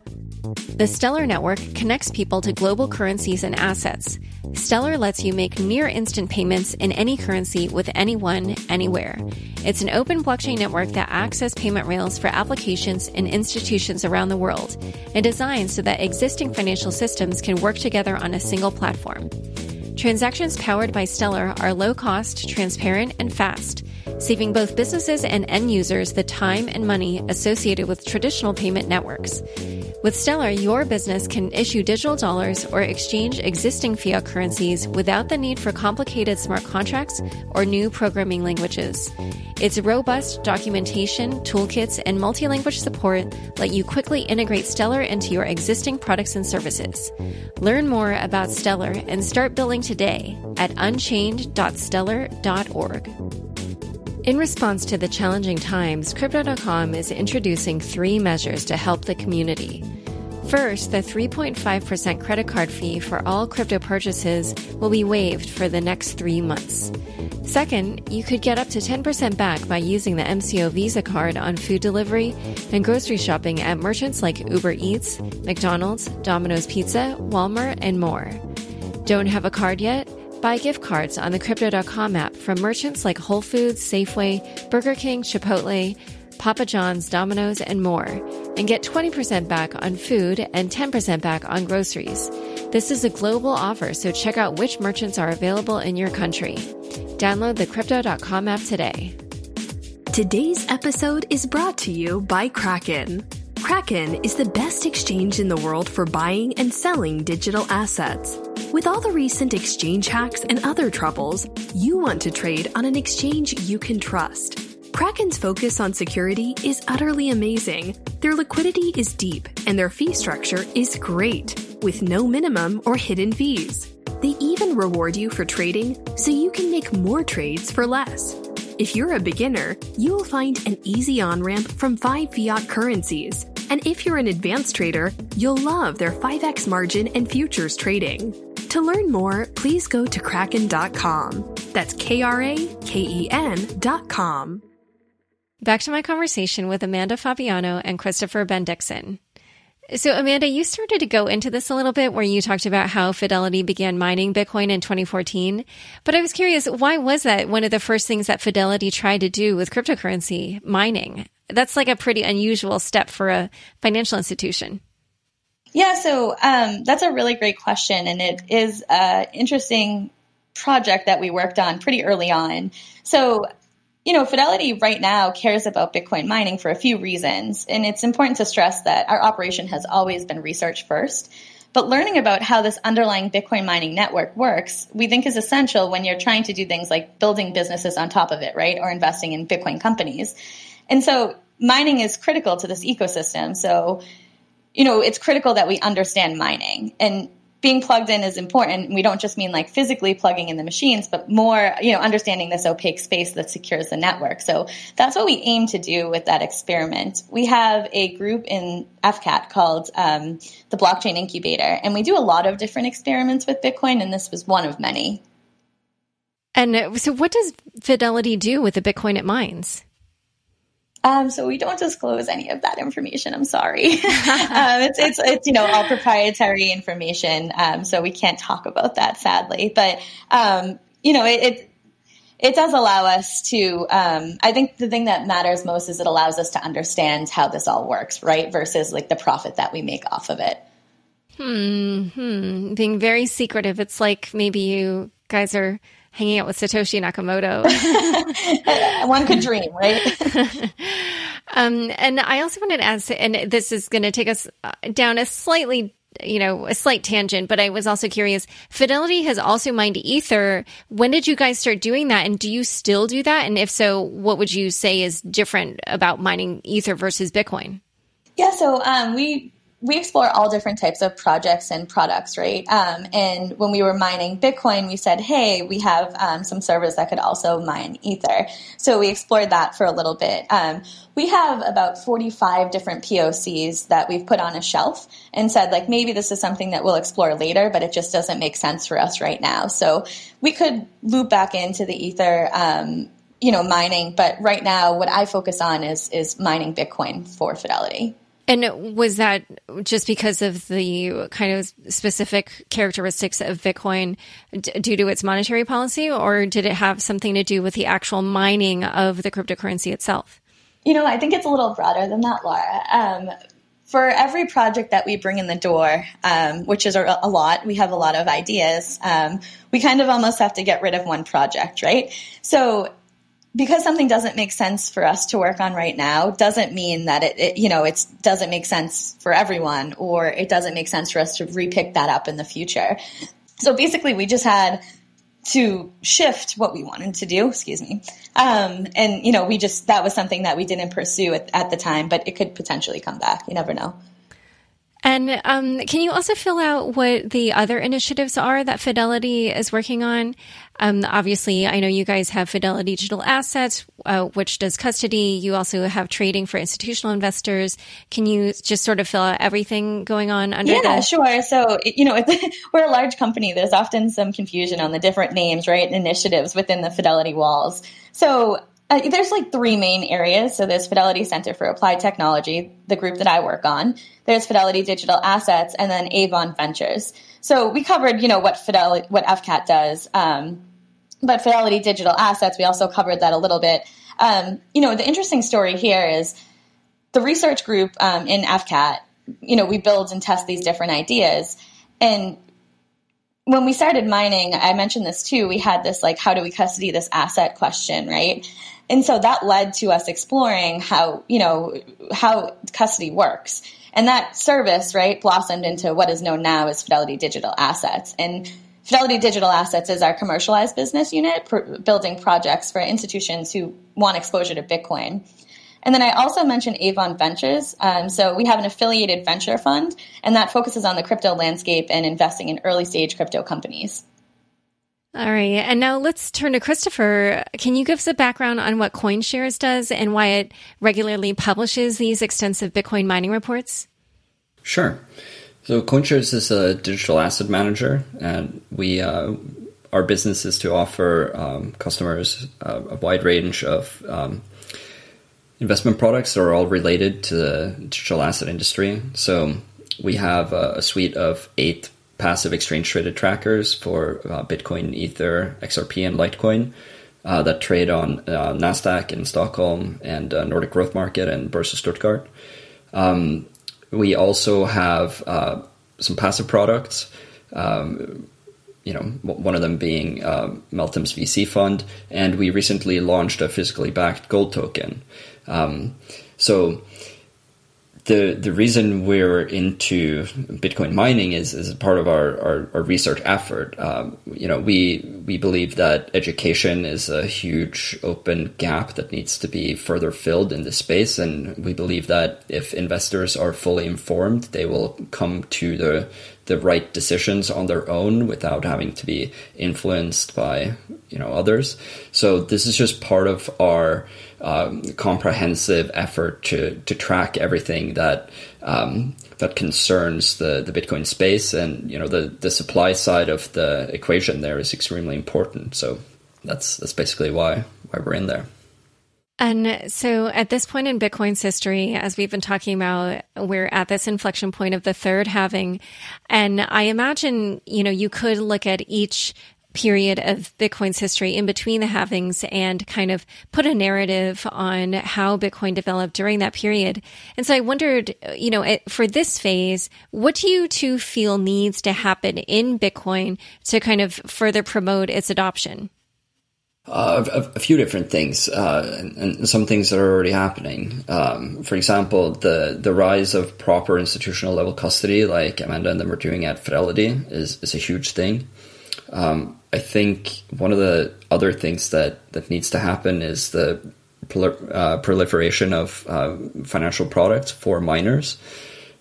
The Stellar Network connects people to global currencies and assets. Stellar lets you make near instant payments in any currency with anyone, anywhere. It's an open blockchain network that acts as payment rails for applications and institutions around the world and designed so that existing financial systems can work together on a single platform. Transactions powered by Stellar are low cost, transparent, and fast, saving both businesses and end users the time and money associated with traditional payment networks. With Stellar, your business can issue digital dollars or exchange existing fiat currencies without the need for complicated smart contracts or new programming languages. Its robust documentation, toolkits, and multi-language support let you quickly integrate Stellar into your existing products and services. Learn more about Stellar and start building today at unchained.stellar.org. In response to the challenging times, Crypto.com is introducing three measures to help the community. First, the 3.5% credit card fee for all crypto purchases will be waived for the next three months. Second, you could get up to 10% back by using the MCO Visa card on food delivery and grocery shopping at merchants like Uber Eats, McDonald's, Domino's Pizza, Walmart, and more. Don't have a card yet? Buy gift cards on the Crypto.com app from merchants like Whole Foods, Safeway, Burger King, Chipotle, Papa John's, Domino's, and more, and get 20% back on food and 10% back on groceries. This is a global offer, so check out which merchants are available in your country. Download the Crypto.com app today. Today's episode is brought to you by Kraken. Kraken is the best exchange in the world for buying and selling digital assets. With all the recent exchange hacks and other troubles, you want to trade on an exchange you can trust. Kraken's focus on security is utterly amazing. Their liquidity is deep and their fee structure is great, with no minimum or hidden fees. They even reward you for trading so you can make more trades for less. If you're a beginner, you will find an easy on ramp from five fiat currencies and if you're an advanced trader, you'll love their 5x margin and futures trading. To learn more, please go to kraken.com. That's K R A K E N.com. Back to my conversation with Amanda Fabiano and Christopher Bendiksen. So, Amanda, you started to go into this a little bit where you talked about how Fidelity began mining Bitcoin in 2014. But I was curious, why was that one of the first things that Fidelity tried to do with cryptocurrency mining? That's like a pretty unusual step for a financial institution. Yeah, so um, that's a really great question, and it is an interesting project that we worked on pretty early on. So, you know, Fidelity right now cares about Bitcoin mining for a few reasons, and it's important to stress that our operation has always been research first. But learning about how this underlying Bitcoin mining network works, we think is essential when you're trying to do things like building businesses on top of it, right? Or investing in Bitcoin companies. And so mining is critical to this ecosystem. So, you know, it's critical that we understand mining and being plugged in is important. We don't just mean like physically plugging in the machines, but more, you know, understanding this opaque space that secures the network. So that's what we aim to do with that experiment. We have a group in FCAT called um, the Blockchain Incubator, and we do a lot of different experiments with Bitcoin, and this was one of many. And so, what does Fidelity do with the Bitcoin it mines? Um, so we don't disclose any of that information. I'm sorry. um, it's, it's, it's, you know, all proprietary information. Um, so we can't talk about that sadly, but, um, you know, it, it, it, does allow us to, um, I think the thing that matters most is it allows us to understand how this all works, right? Versus like the profit that we make off of it. Hmm, hmm. Being very secretive. It's like maybe you guys are hanging out with Satoshi Nakamoto. One could dream, right? um, and I also wanted to ask, and this is going to take us uh, down a slightly you know, a slight tangent, but I was also curious. Fidelity has also mined Ether. When did you guys start doing that? And do you still do that? And if so, what would you say is different about mining Ether versus Bitcoin? Yeah, so um, we we explore all different types of projects and products, right? Um, and when we were mining Bitcoin, we said, hey, we have um, some servers that could also mine Ether. So we explored that for a little bit. Um, we have about 45 different POCs that we've put on a shelf and said, like, maybe this is something that we'll explore later, but it just doesn't make sense for us right now. So we could loop back into the Ether um, you know mining but right now what i focus on is is mining bitcoin for fidelity and was that just because of the kind of specific characteristics of Bitcoin d- due to its monetary policy, or did it have something to do with the actual mining of the cryptocurrency itself? You know, I think it's a little broader than that, Laura. Um, for every project that we bring in the door, um, which is a, a, lot, we have a lot of ideas. Um, we kind of almost have to get rid of one project, right? So because something doesn't make sense for us to work on right now doesn't mean that it, it, you know it doesn't make sense for everyone or it doesn't make sense for us to repick that up in the future. So basically we just had to shift what we wanted to do excuse me. Um, and you know we just that was something that we didn't pursue at, at the time but it could potentially come back. You never know. And um, can you also fill out what the other initiatives are that Fidelity is working on? Um, obviously, I know you guys have Fidelity Digital Assets, uh, which does custody. You also have trading for institutional investors. Can you just sort of fill out everything going on under? Yeah, the- sure. So you know, we're a large company. There's often some confusion on the different names, right? Initiatives within the Fidelity walls. So uh, there's like three main areas. So there's Fidelity Center for Applied Technology, the group that I work on. There's Fidelity Digital Assets, and then Avon Ventures. So we covered, you know, what Fidelity, what FCAT does. Um, but Fidelity Digital Assets, we also covered that a little bit. Um, you know, the interesting story here is the research group um, in FCAT. You know, we build and test these different ideas, and when we started mining, I mentioned this too. We had this like, how do we custody this asset question, right? And so that led to us exploring how, you know, how custody works. And that service, right, blossomed into what is known now as Fidelity Digital Assets. And Fidelity Digital Assets is our commercialized business unit, pr- building projects for institutions who want exposure to Bitcoin. And then I also mentioned Avon Ventures. Um, so we have an affiliated venture fund, and that focuses on the crypto landscape and investing in early stage crypto companies. All right. And now let's turn to Christopher. Can you give us a background on what CoinShares does and why it regularly publishes these extensive Bitcoin mining reports? Sure. So CoinShares is a digital asset manager, and we uh, our business is to offer um, customers uh, a wide range of um, investment products that are all related to the digital asset industry. So we have a, a suite of eight passive exchange traded trackers for uh, Bitcoin, Ether, XRP, and Litecoin uh, that trade on uh, Nasdaq in Stockholm and uh, Nordic Growth Market and Börse Stuttgart. Um, we also have uh, some passive products. Um, you know, one of them being uh, Meltem's VC fund, and we recently launched a physically backed gold token. Um, so the the reason we're into Bitcoin mining is is part of our our, our research effort. Um, you know, we we believe that education is a huge open gap that needs to be further filled in this space, and we believe that if investors are fully informed, they will come to the the right decisions on their own without having to be influenced by you know others. So this is just part of our um, comprehensive effort to to track everything that um, that concerns the the Bitcoin space, and you know the the supply side of the equation there is extremely important. So that's that's basically why why we're in there. And so at this point in Bitcoin's history, as we've been talking about, we're at this inflection point of the third halving. And I imagine, you know, you could look at each period of Bitcoin's history in between the halvings and kind of put a narrative on how Bitcoin developed during that period. And so I wondered, you know, for this phase, what do you two feel needs to happen in Bitcoin to kind of further promote its adoption? Uh, a, a, few different things, uh, and, and, some things that are already happening. Um, for example, the the rise of proper institutional level custody, like Amanda and them are doing at Fidelity, is is a huge thing. Um, I think one of the other things that, that needs to happen is the uh, proliferation of uh, financial products for miners.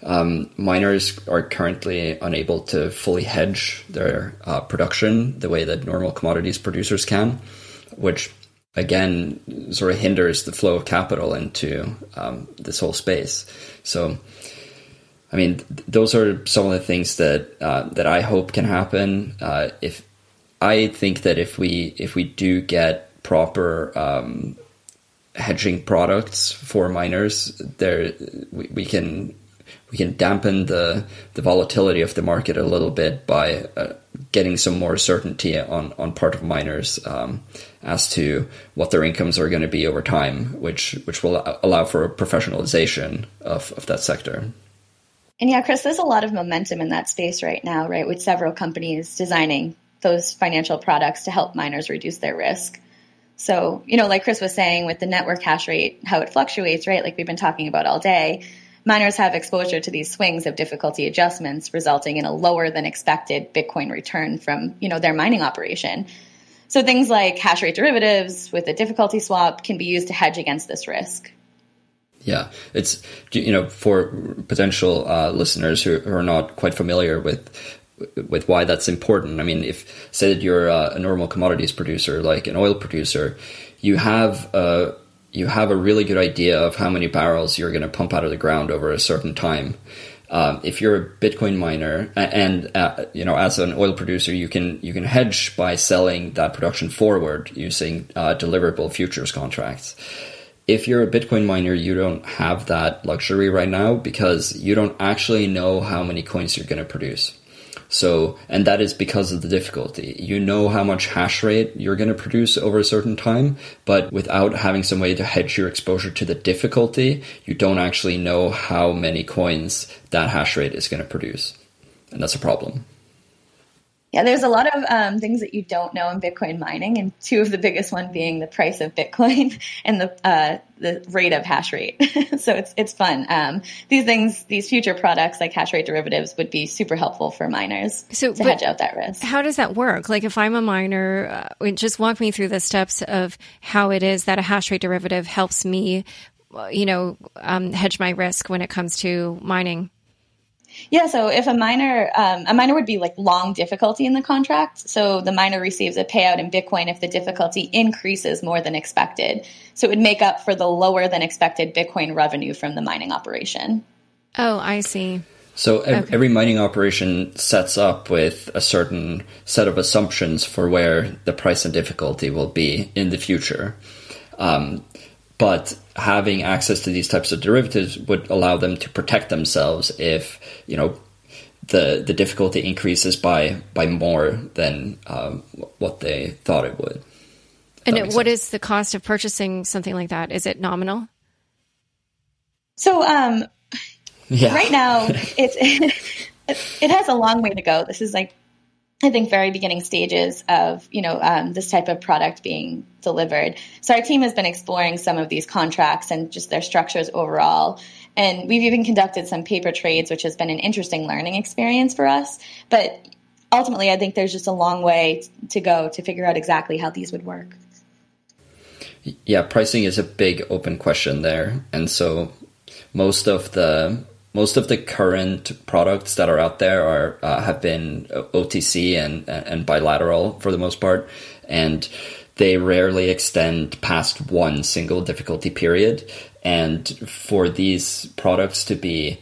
Um, miners are currently unable to fully hedge their uh, production the way that normal commodities producers can, which again sort of hinders the flow of capital into um, this whole space. So, I mean, th- those are some of the things that uh, that I hope can happen. Uh, if I think that if we if we do get proper um, hedging products for miners, there we, we, can we can dampen the the volatility of the market a little bit by uh, getting some more certainty on on part of miners um, as to what their incomes are going to be over time, which which will allow for a professionalization of, of that sector. And yeah, Chris, there's a lot of momentum in that space right now, right? With several companies designing those financial products to help miners reduce their risk. So, you know, like Chris was saying with the network hash rate, how it fluctuates, right? Like we've been talking about all day, miners have exposure to these swings of difficulty adjustments, resulting in a lower than expected Bitcoin return from, you know, their mining operation. So things like hash rate derivatives with a difficulty swap can be used to hedge against this risk. Yeah, it's you know for potential uh, listeners who, are not quite familiar with with why that's important. I mean, if say that you're a, a normal commodities producer, like an oil producer, you have a you have a really good idea of how many barrels you're going to pump out of the ground over a certain time. Um, if you're a Bitcoin miner, and uh, you know, as an oil producer, you can you can hedge by selling that production forward using uh, deliverable futures contracts. If you're a Bitcoin miner, you don't have that luxury right now because you don't actually know how many coins you're going to produce. So, and that is because of the difficulty. You know how much hash rate you're going to produce over a certain time, but without having some way to hedge your exposure to the difficulty, you don't actually know how many coins that hash rate is going to produce. And that's a problem. Yeah, there's a lot of um, things that you don't know in Bitcoin mining, and two of the biggest one being the price of Bitcoin and the uh, the rate of hash rate. so it's it's fun. Um, these things, these future products like hash rate derivatives, would be super helpful for miners so, to hedge out that risk. How does that work? Like if I'm a miner, uh, just walk me through the steps of how it is that a hash rate derivative helps me, uh, you know, um, hedge my risk when it comes to mining. Yeah, so if a miner, um, a miner would be like long difficulty in the contract. So the miner receives a payout in Bitcoin if the difficulty increases more than expected. So it would make up for the lower than expected Bitcoin revenue from the mining operation. Oh, I see. So okay. every mining operation sets up with a certain set of assumptions for where the price and difficulty will be in the future. Um, but having access to these types of derivatives would allow them to protect themselves if you know the the difficulty increases by by more than um, what they thought it would. And what sense. is the cost of purchasing something like that? Is it nominal? So, um, yeah. right now, it's it has a long way to go. This is like I think very beginning stages of you know um, this type of product being delivered. So our team has been exploring some of these contracts and just their structures overall. And we've even conducted some paper trades, which has been an interesting learning experience for us. But ultimately, I think there's just a long way to go to figure out exactly how these would work. Yeah, pricing is a big open question there, and so most of the most of the current products that are out there are uh, have been OTC and and bilateral for the most part, and they rarely extend past one single difficulty period. And for these products to be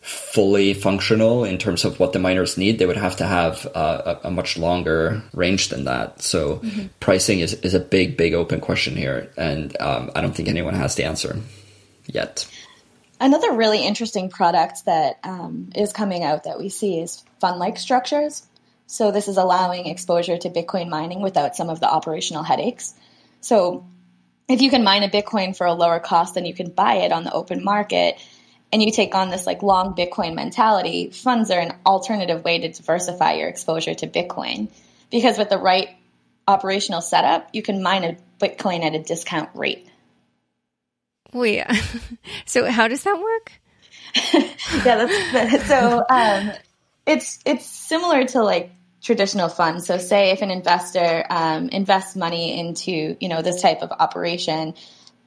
fully functional in terms of what the miners need, they would have to have uh, a, a, much longer range than that. So mm-hmm. pricing is, is a big, big open question here. And um, I don't think anyone has the answer yet. Another really interesting product that um, is coming out that we see is fund like structures. So this is allowing exposure to Bitcoin mining without some of the operational headaches. So if you can mine a Bitcoin for a lower cost than you can buy it on the open market, and you take on this like long Bitcoin mentality, funds are an alternative way to diversify your exposure to Bitcoin. Because with the right operational setup, you can mine a Bitcoin at a discount rate. Wait, so how does that work? yeah, that's so. Um, it's it's similar to like traditional funds. So, say if an investor um, invests money into you know this type of operation,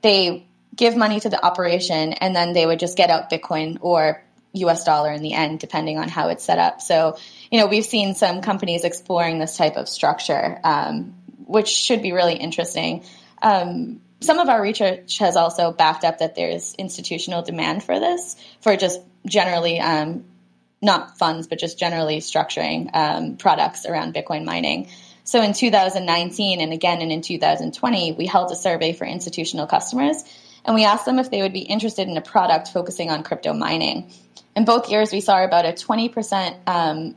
they give money to the operation, and then they would just get out Bitcoin or U.S. dollar in the end, depending on how it's set up. So, you know, we've seen some companies exploring this type of structure, um, which should be really interesting. Um, some of our research has also backed up that there's institutional demand for this, for just generally um, not funds, but just generally structuring um, products around Bitcoin mining. So in 2019 and again and in 2020, we held a survey for institutional customers and we asked them if they would be interested in a product focusing on crypto mining. In both years, we saw about a 20% um,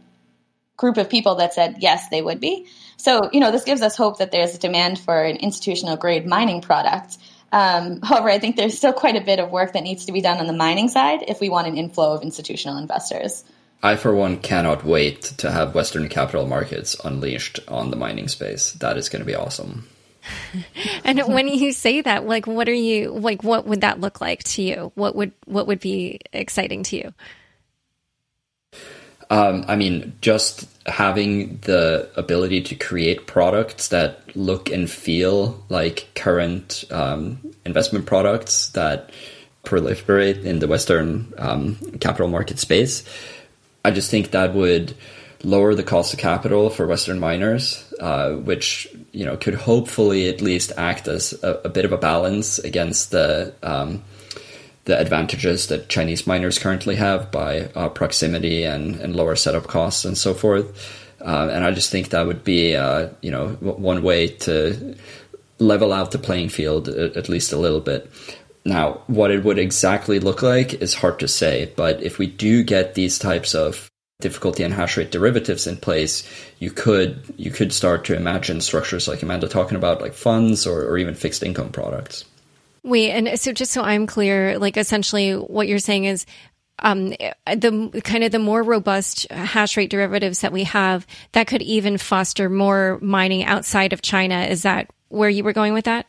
group of people that said yes, they would be. So, you know, this gives us hope that there's a demand for an institutional grade mining product. Um, however, I think there's still quite a bit of work that needs to be done on the mining side if we want an inflow of institutional investors. I, for one, cannot wait to have Western capital markets unleashed on the mining space. That is going to be awesome. and when you say that, like, what are you like? What would that look like to you? What would what would be exciting to you? Um, I mean, just having the ability to create products that look and feel like current um, investment products that proliferate in the Western um, capital market space I just think that would lower the cost of capital for Western miners, uh, which you know could hopefully at least act as a, a bit of a balance against the um, the advantages that Chinese miners currently have by uh, proximity and, and lower setup costs and so forth. Uh, and I just think that would be uh, you know one way to level out the playing field at least a little bit. Now, what it would exactly look like is hard to say, but if we do get these types of difficulty and hash rate derivatives in place, you could you could start to imagine structures like Amanda talking about, like funds or, or even fixed income products. Wait, and so just so I'm clear, like essentially what you're saying is um, the kind of the more robust hash rate derivatives that we have that could even foster more mining outside of China. Is that where you were going with that?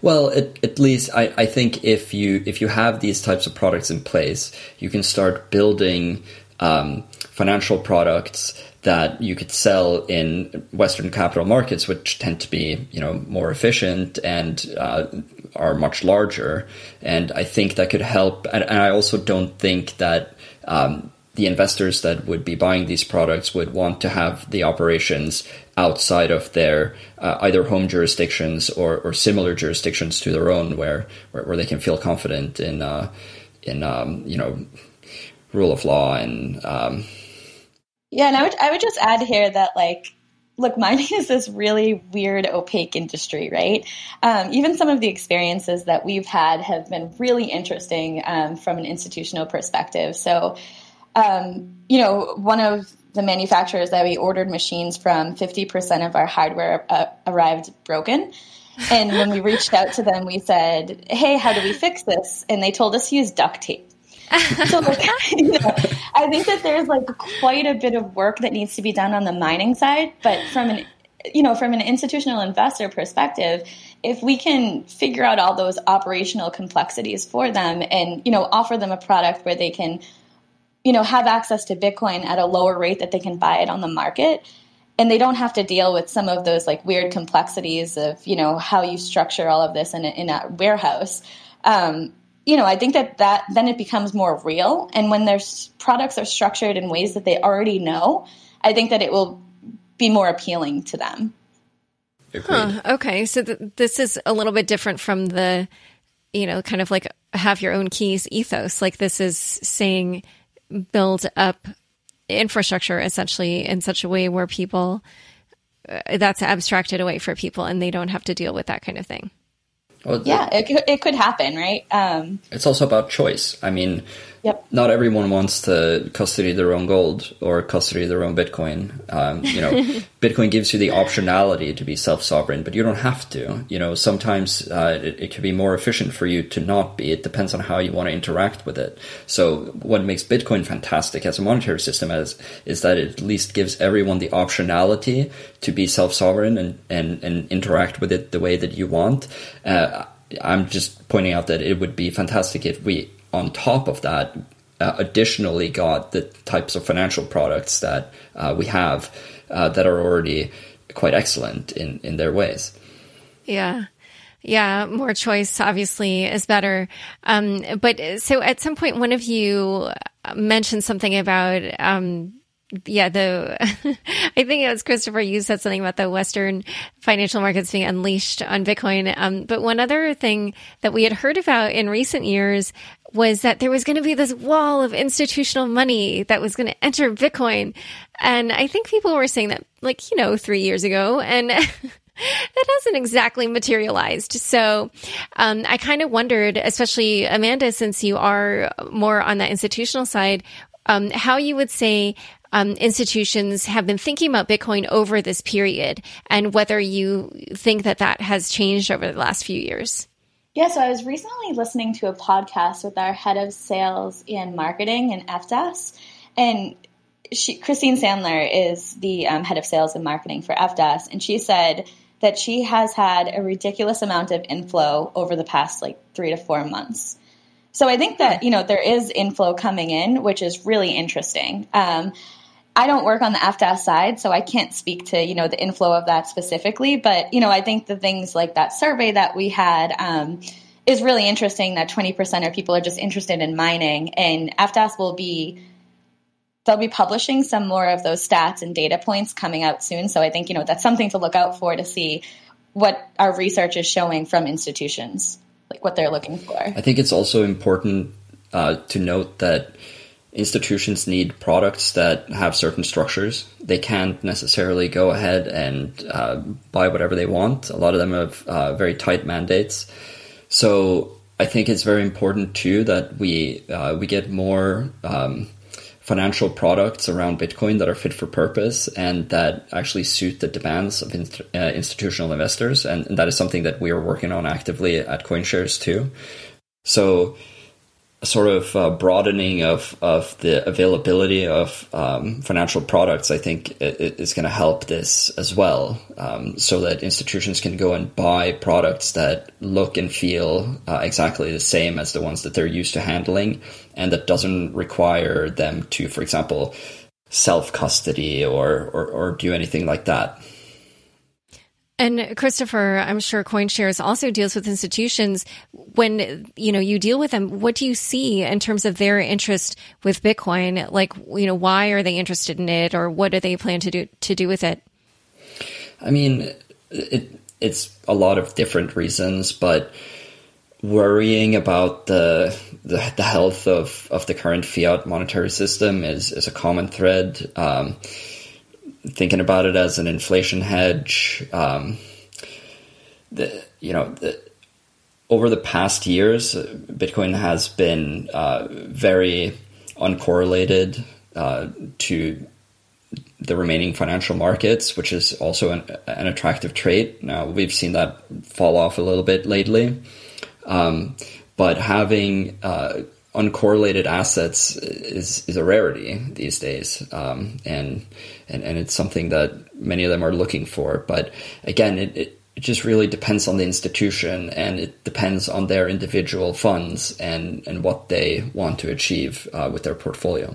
Well, at, at least I, I think if you if you have these types of products in place, you can start building um, financial products that you could sell in Western capital markets, which tend to be you know more efficient and uh, are much larger. And I think that could help. And, and I also don't think that. Um, the investors that would be buying these products would want to have the operations outside of their uh, either home jurisdictions or, or similar jurisdictions to their own, where where, where they can feel confident in uh, in um, you know rule of law and um, yeah, and I would I would just add here that like look, mining is this really weird, opaque industry, right? Um, even some of the experiences that we've had have been really interesting um, from an institutional perspective. So, um, you know, one of the manufacturers that we ordered machines from, 50% of our hardware uh, arrived broken. And when we reached out to them, we said, Hey, how do we fix this? And they told us use duct tape. So like, you know, I think that there's like quite a bit of work that needs to be done on the mining side, but from an you know, from an institutional investor perspective, if we can figure out all those operational complexities for them and, you know, offer them a product where they can you know, have access to Bitcoin at a lower rate that they can buy it on the market. And they don't have to deal with some of those like weird complexities of, you know, how you structure all of this in a, in a warehouse. Um, you know, I think that that then it becomes more real. And when their products are structured in ways that they already know, I think that it will be more appealing to them. Huh, okay, so th- this is a little bit different from the, you know, kind of like have your own keys ethos. Like this is saying build up infrastructure essentially in such a way where people uh, that's abstracted away for people and they don't have to deal with that kind of thing. Well, yeah, it, it could happen, right? Um, it's also about choice. I mean, Yep. Not everyone wants to custody their own gold or custody their own Bitcoin. Um, you know, Bitcoin gives you the optionality to be self-sovereign, but you don't have to. You know, sometimes uh, it, it can be more efficient for you to not be. It depends on how you want to interact with it. So, what makes Bitcoin fantastic as a monetary system is is that it at least gives everyone the optionality to be self-sovereign and and, and interact with it the way that you want. Uh, I'm just pointing out that it would be fantastic if we on top of that, uh, additionally got the types of financial products that uh, we have uh, that are already quite excellent in, in their ways. Yeah. Yeah, more choice obviously is better. Um, but so at some point, one of you mentioned something about, um, yeah, the, I think it was Christopher, you said something about the Western financial markets being unleashed on Bitcoin. Um, but one other thing that we had heard about in recent years was that there was going to be this wall of institutional money that was going to enter Bitcoin. And I think people were saying that, like, you know, three years ago. And that hasn't exactly materialized. So um, I kind of wondered, especially Amanda, since you are more on the institutional side, um, how you would say um, institutions have been thinking about Bitcoin over this period and whether you think that that has changed over the last few years. Yeah, so I was recently listening to a podcast with our head of sales and marketing in FDAS, and she, Christine Sandler is the um, head of sales and marketing for FDAS, and she said that she has had a ridiculous amount of inflow over the past like three to four months. So I think that you know there is inflow coming in, which is really interesting. Um, I don't work on the FDAS side, so I can't speak to you know the inflow of that specifically. But you know, I think the things like that survey that we had um, is really interesting. That twenty percent of people are just interested in mining, and FDAS will be they'll be publishing some more of those stats and data points coming out soon. So I think you know that's something to look out for to see what our research is showing from institutions, like what they're looking for. I think it's also important uh, to note that institutions need products that have certain structures. They can't necessarily go ahead and uh, buy whatever they want. A lot of them have uh, very tight mandates. So I think it's very important too that we uh, we get more um, financial products around Bitcoin that are fit for purpose and that actually suit the demands of uh, institutional investors. And, and that is something that we are working on actively at CoinShares too. So sort of uh, broadening of, of the availability of um, financial products, I think is going to help this as well, um, so that institutions can go and buy products that look and feel uh, exactly the same as the ones that they're used to handling, and that doesn't require them to, for example, self custody or, or, or do anything like that. And Christopher, I'm sure CoinShares also deals with institutions. When you know you deal with them, what do you see in terms of their interest with Bitcoin? Like, you know, why are they interested in it, or what do they plan to do to do with it? I mean, it, it's a lot of different reasons, but worrying about the the, the health of, of the current fiat monetary system is is a common thread. Um, thinking about it as an inflation hedge. Um, the, you know, the, over the past years, Bitcoin has been uh, very uncorrelated uh, to the remaining financial markets, which is also an, an, attractive trait. Now, we've seen that fall off a little bit lately. Um, but having uh, uncorrelated assets is is a rarity these days, um, and, and and it's something that many of them are looking for. But again, it, it, it just really depends on the institution, and it depends on their individual funds and and what they want to achieve uh, with their portfolio.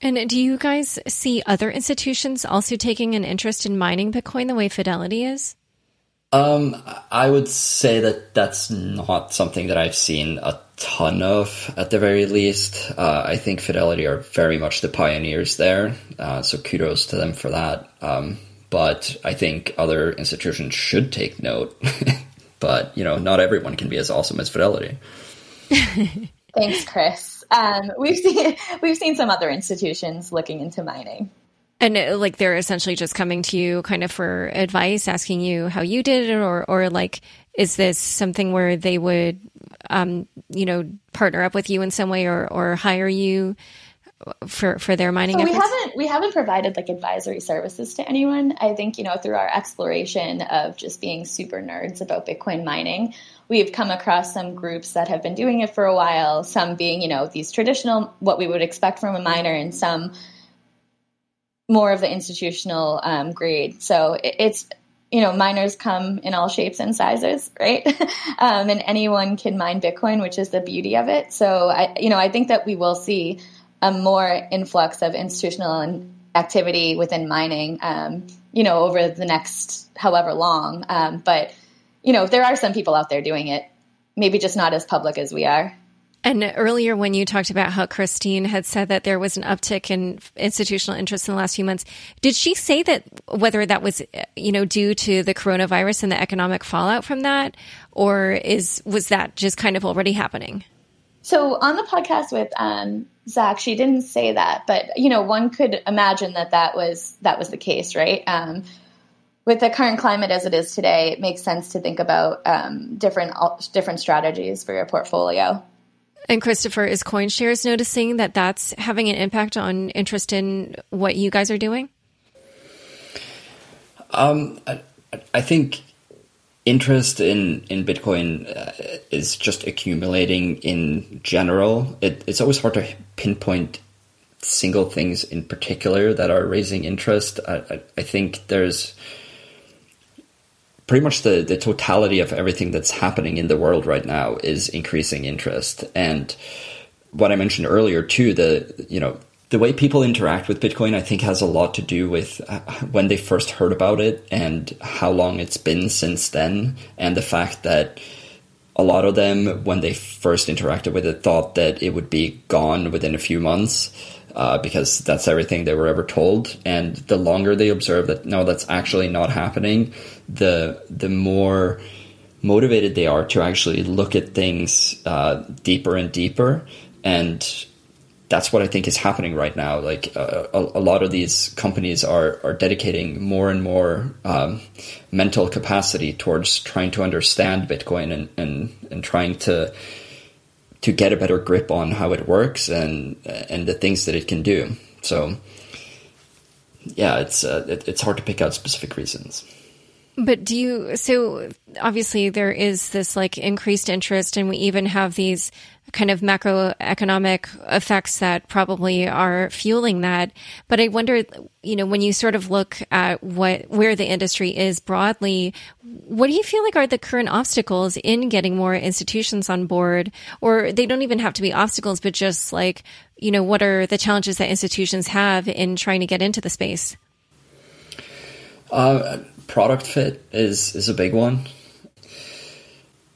And do you guys see other institutions also taking an interest in mining Bitcoin the way Fidelity is? Um, I would say that that's not something that I've seen a ton of, at the very least. Uh, I think Fidelity are very much the pioneers there, uh, so kudos to them for that. Um, but I think other institutions should take note. but you know, not everyone can be as awesome as Fidelity. Thanks, Chris. Um, we've seen we've seen some other institutions looking into mining. And uh, like they're essentially just coming to you kind of for advice, asking you how you did it, or or like is this something where they would, um, you know, partner up with you in some way, or or hire you for for their mining? So we efforts? haven't we haven't provided like advisory services to anyone. I think you know through our exploration of just being super nerds about Bitcoin mining, we've come across some groups that have been doing it for a while. Some being you know these traditional what we would expect from a miner, and some more of the institutional um, grade. So it, it's you know miners come in all shapes and sizes, right? um, and anyone can mine Bitcoin, which is the beauty of it. So I you know I think that we will see a more influx of institutional activity within mining. Um, you know over the next however long, um, but you know there are some people out there doing it. Maybe just not as public as we are. And earlier, when you talked about how Christine had said that there was an uptick in institutional interest in the last few months, did she say that whether that was, you know, due to the coronavirus and the economic fallout from that, or is was that just kind of already happening? So on the podcast with um, Zach, she didn't say that, but you know, one could imagine that that was that was the case, right? Um, with the current climate as it is today, it makes sense to think about um, different different strategies for your portfolio. And Christopher, is CoinShares noticing that that's having an impact on interest in what you guys are doing? Um, I, I think interest in in Bitcoin uh, is just accumulating in general. It, it's always hard to pinpoint single things in particular that are raising interest. I, I, I think there's pretty much the, the totality of everything that's happening in the world right now is increasing interest. And what I mentioned earlier too, the you know the way people interact with Bitcoin, I think, has a lot to do with uh, when they first heard about it and how long it's been since then, and the fact that a lot of them, when they first interacted with it, thought that it would be gone within a few months. Uh, because that's everything they were ever told. And the longer they observe that no, that's actually not happening, the the more motivated they are to actually look at things uh, deeper and deeper. And that's what I think is happening right now. Like uh, a, a, lot of these companies are are dedicating more and more um, mental capacity towards trying to understand Bitcoin and and and trying to to get a better grip on how it works and and the things that it can do. So yeah, it's uh, it, it's hard to pick out specific reasons. But do you, so obviously there is this like increased interest, and we even have these kind of macroeconomic effects that probably are fueling that. But I wonder, you know, when you sort of look at what, where the industry is broadly, what do you feel like are the current obstacles in getting more institutions on board? Or they don't even have to be obstacles, but just like, you know, what are the challenges that institutions have in trying to get into the space? Uh, product fit is is a big one.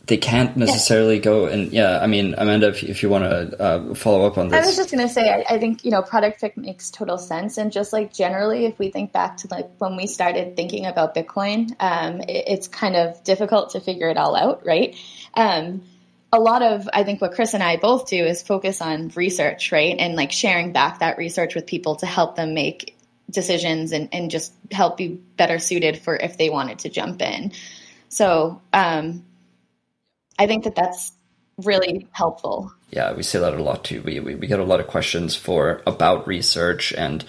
They can't necessarily yeah. go and yeah. I mean, Amanda, if, if you want to uh, follow up on this, I was just going to say, I, I, think you know, product fit makes total sense, and just like generally, if we think back to like when we started thinking about Bitcoin, um, it, it's kind of difficult to figure it all out, right? Um, a lot of I think what Chris and I both do is focus on research, right? And like sharing back that research with people to help them make decisions and, and just help be better suited for if they wanted to jump in. So um, I think that that's really helpful. Yeah, we say that a lot too. We, we, we get a lot of questions for about research and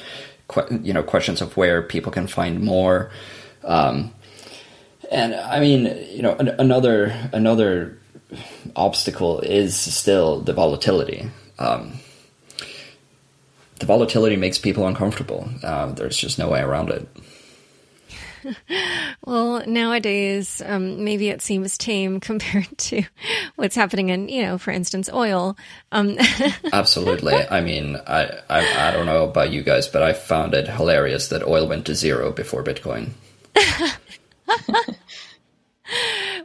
you know questions of where people can find more. Um, and I mean, you know, an, another another obstacle is still the volatility. Um, the volatility makes people uncomfortable. Uh, there's just no way around it. Well, nowadays, um, maybe it seems tame compared to what's happening in, you know, for instance, oil. Um. Absolutely. I mean, I, I I don't know about you guys, but I found it hilarious that oil went to zero before Bitcoin.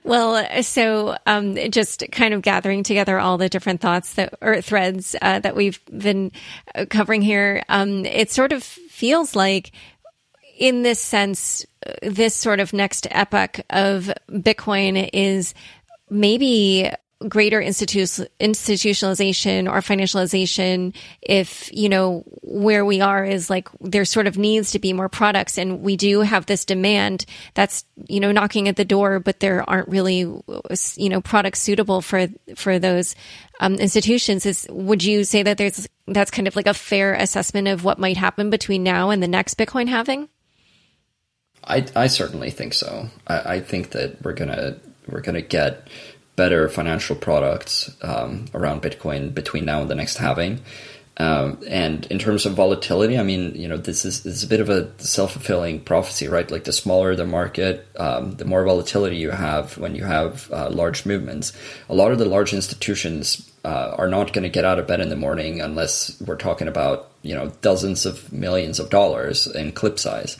Well, so um, just kind of gathering together all the different thoughts that or threads uh, that we've been uh, covering here, um, it sort of feels like, in this sense, this sort of next epoch of Bitcoin is maybe greater institu- institutionalization or financialization if, you know, where we are is like there sort of needs to be more products and we do have this demand that's, you know, knocking at the door, but there aren't really, you know, products suitable for, for those um, institutions is would you say that there's that's kind of like a fair assessment of what might happen between now and the next Bitcoin halving? I, I certainly think so. I, I think that we're gonna we're gonna get better financial products um, around Bitcoin between now and the next halving. Um, and in terms of volatility, I mean, you know, this is, this is a bit of a self fulfilling prophecy, right? Like the smaller the market, um, the more volatility you have when you have uh, large movements. A lot of the large institutions uh, are not going to get out of bed in the morning unless we're talking about, you know, dozens of millions of dollars in clip size.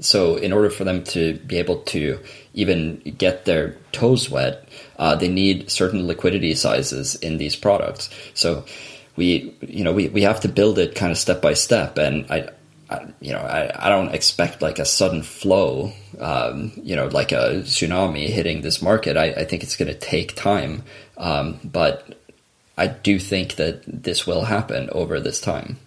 So, in order for them to be able to even get their toes wet, uh, they need certain liquidity sizes in these products. So, we you know we, we have to build it kind of step by step and I, I you know I, I don't expect like a sudden flow um, you know like a tsunami hitting this market I, I think it's going to take time um, but I do think that this will happen over this time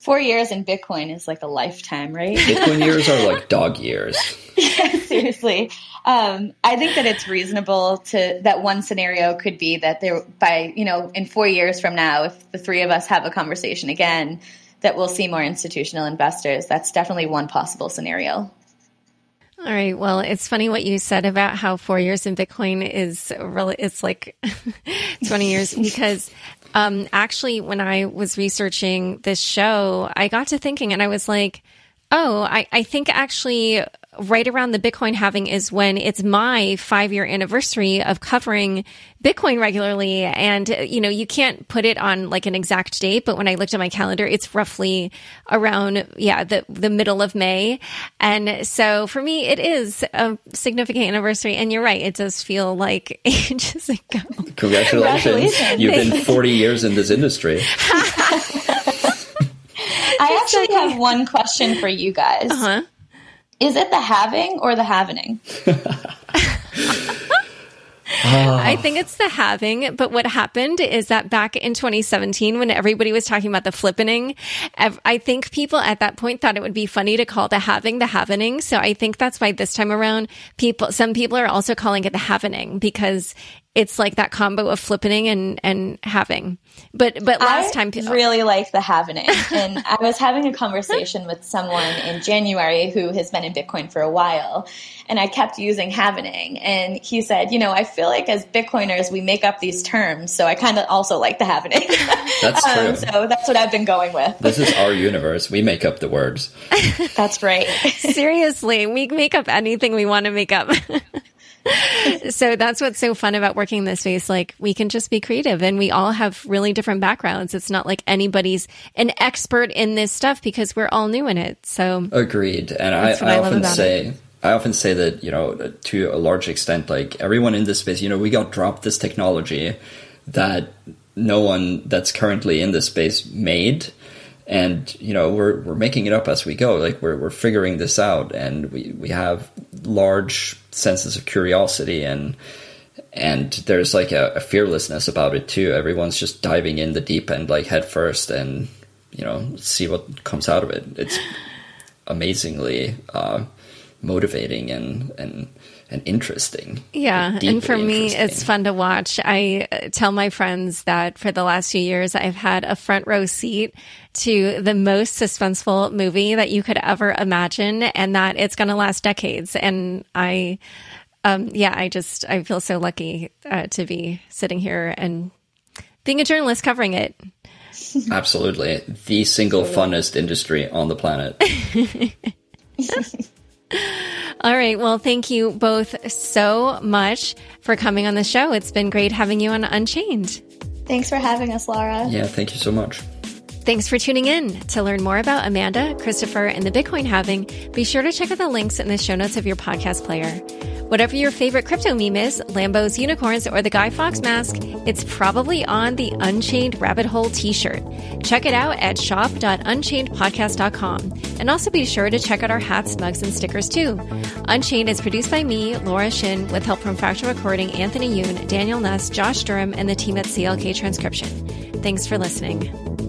four years in Bitcoin is like a lifetime, right? Bitcoin years are like dog years. yeah, seriously. Um, I think that it's reasonable to that one scenario could be that there by you know in four years from now, if the three of us have a conversation again, that we'll see more institutional investors. That's definitely one possible scenario. All right. Well, it's funny what you said about how four years in Bitcoin is really, it's like 20 years because um, actually, when I was researching this show, I got to thinking and I was like, oh, I, I think actually right around the Bitcoin halving is when it's my five year anniversary of covering Bitcoin regularly. And, you know, you can't put it on like an exact date, but when I looked at my calendar, it's roughly around, yeah, the, the middle of May. And so for me, it is a significant anniversary. And you're right. It does feel like ages ago. Congratulations. Congratulations. You've been 40 years in this industry. I actually have one question for you guys. Uh-huh. Is it the halving or the halvening? Ah. I think it's the halving, but what happened is that back in 2017, when everybody was talking about the flippening, I think people at that point thought it would be funny to call the halving the halvening. So I think that's why this time around, people, some people are also calling it the halvening because it's like that combo of flippening and and halving. But but last I time, really like the halvening, and I was having a conversation with someone in January who has been in Bitcoin for a while, and I kept using halvening, and he said, you know, I feel like as Bitcoiners we make up these terms, so I kind of also like the halvening. That's um, true. Um, so that's what I've been going with. This is our universe. We make up the words. that's right. Seriously, we make up anything we want to make up. so that's what's so fun about working in this space. Like we can just be creative and we all have really different backgrounds. It's not like anybody's an expert in this stuff because we're all new in it. So agreed. And I, I, I often say, it. I often say that, you know, to a large extent, like everyone in this space, you know, we got dropped this technology that no one that's currently in this space made and you know we're we're making it up as we go. Like we're we're figuring this out. And we we have large senses of curiosity and and there's like a, a fearlessness about it too. Everyone's just diving in the deep end like head first and you know see what comes out of it. It's amazingly uh, motivating and and and interesting. Yeah, and for me, it's fun to watch. I uh, tell my friends that for the last few years, I've had a front row seat to the most suspenseful movie that you could ever imagine, and that it's going to last decades. And I, um, yeah, I just I feel so lucky uh, to be sitting here and being a journalist covering it. Absolutely, the single funnest industry on the planet. All right. Well, thank you both so much for coming on the show. It's been great having you on Unchained. Thanks for having us, Laura. Yeah, thank you so much. Thanks for tuning in. To learn more about Amanda, Christopher, and the Bitcoin halving, be sure to check out the links in the show notes of your podcast player. Whatever your favorite crypto meme is, Lambos, unicorns, or the Guy Fawkes mask, it's probably on the Unchained Rabbit Hole t-shirt. Check it out at shop.unchainedpodcast.com. And also be sure to check out our hats, mugs, and stickers too. Unchained is produced by me, Laura Shin, with help from Factual Recording, Anthony Yoon, Daniel Nuss, Josh Durham, and the team at CLK Transcription. Thanks for listening.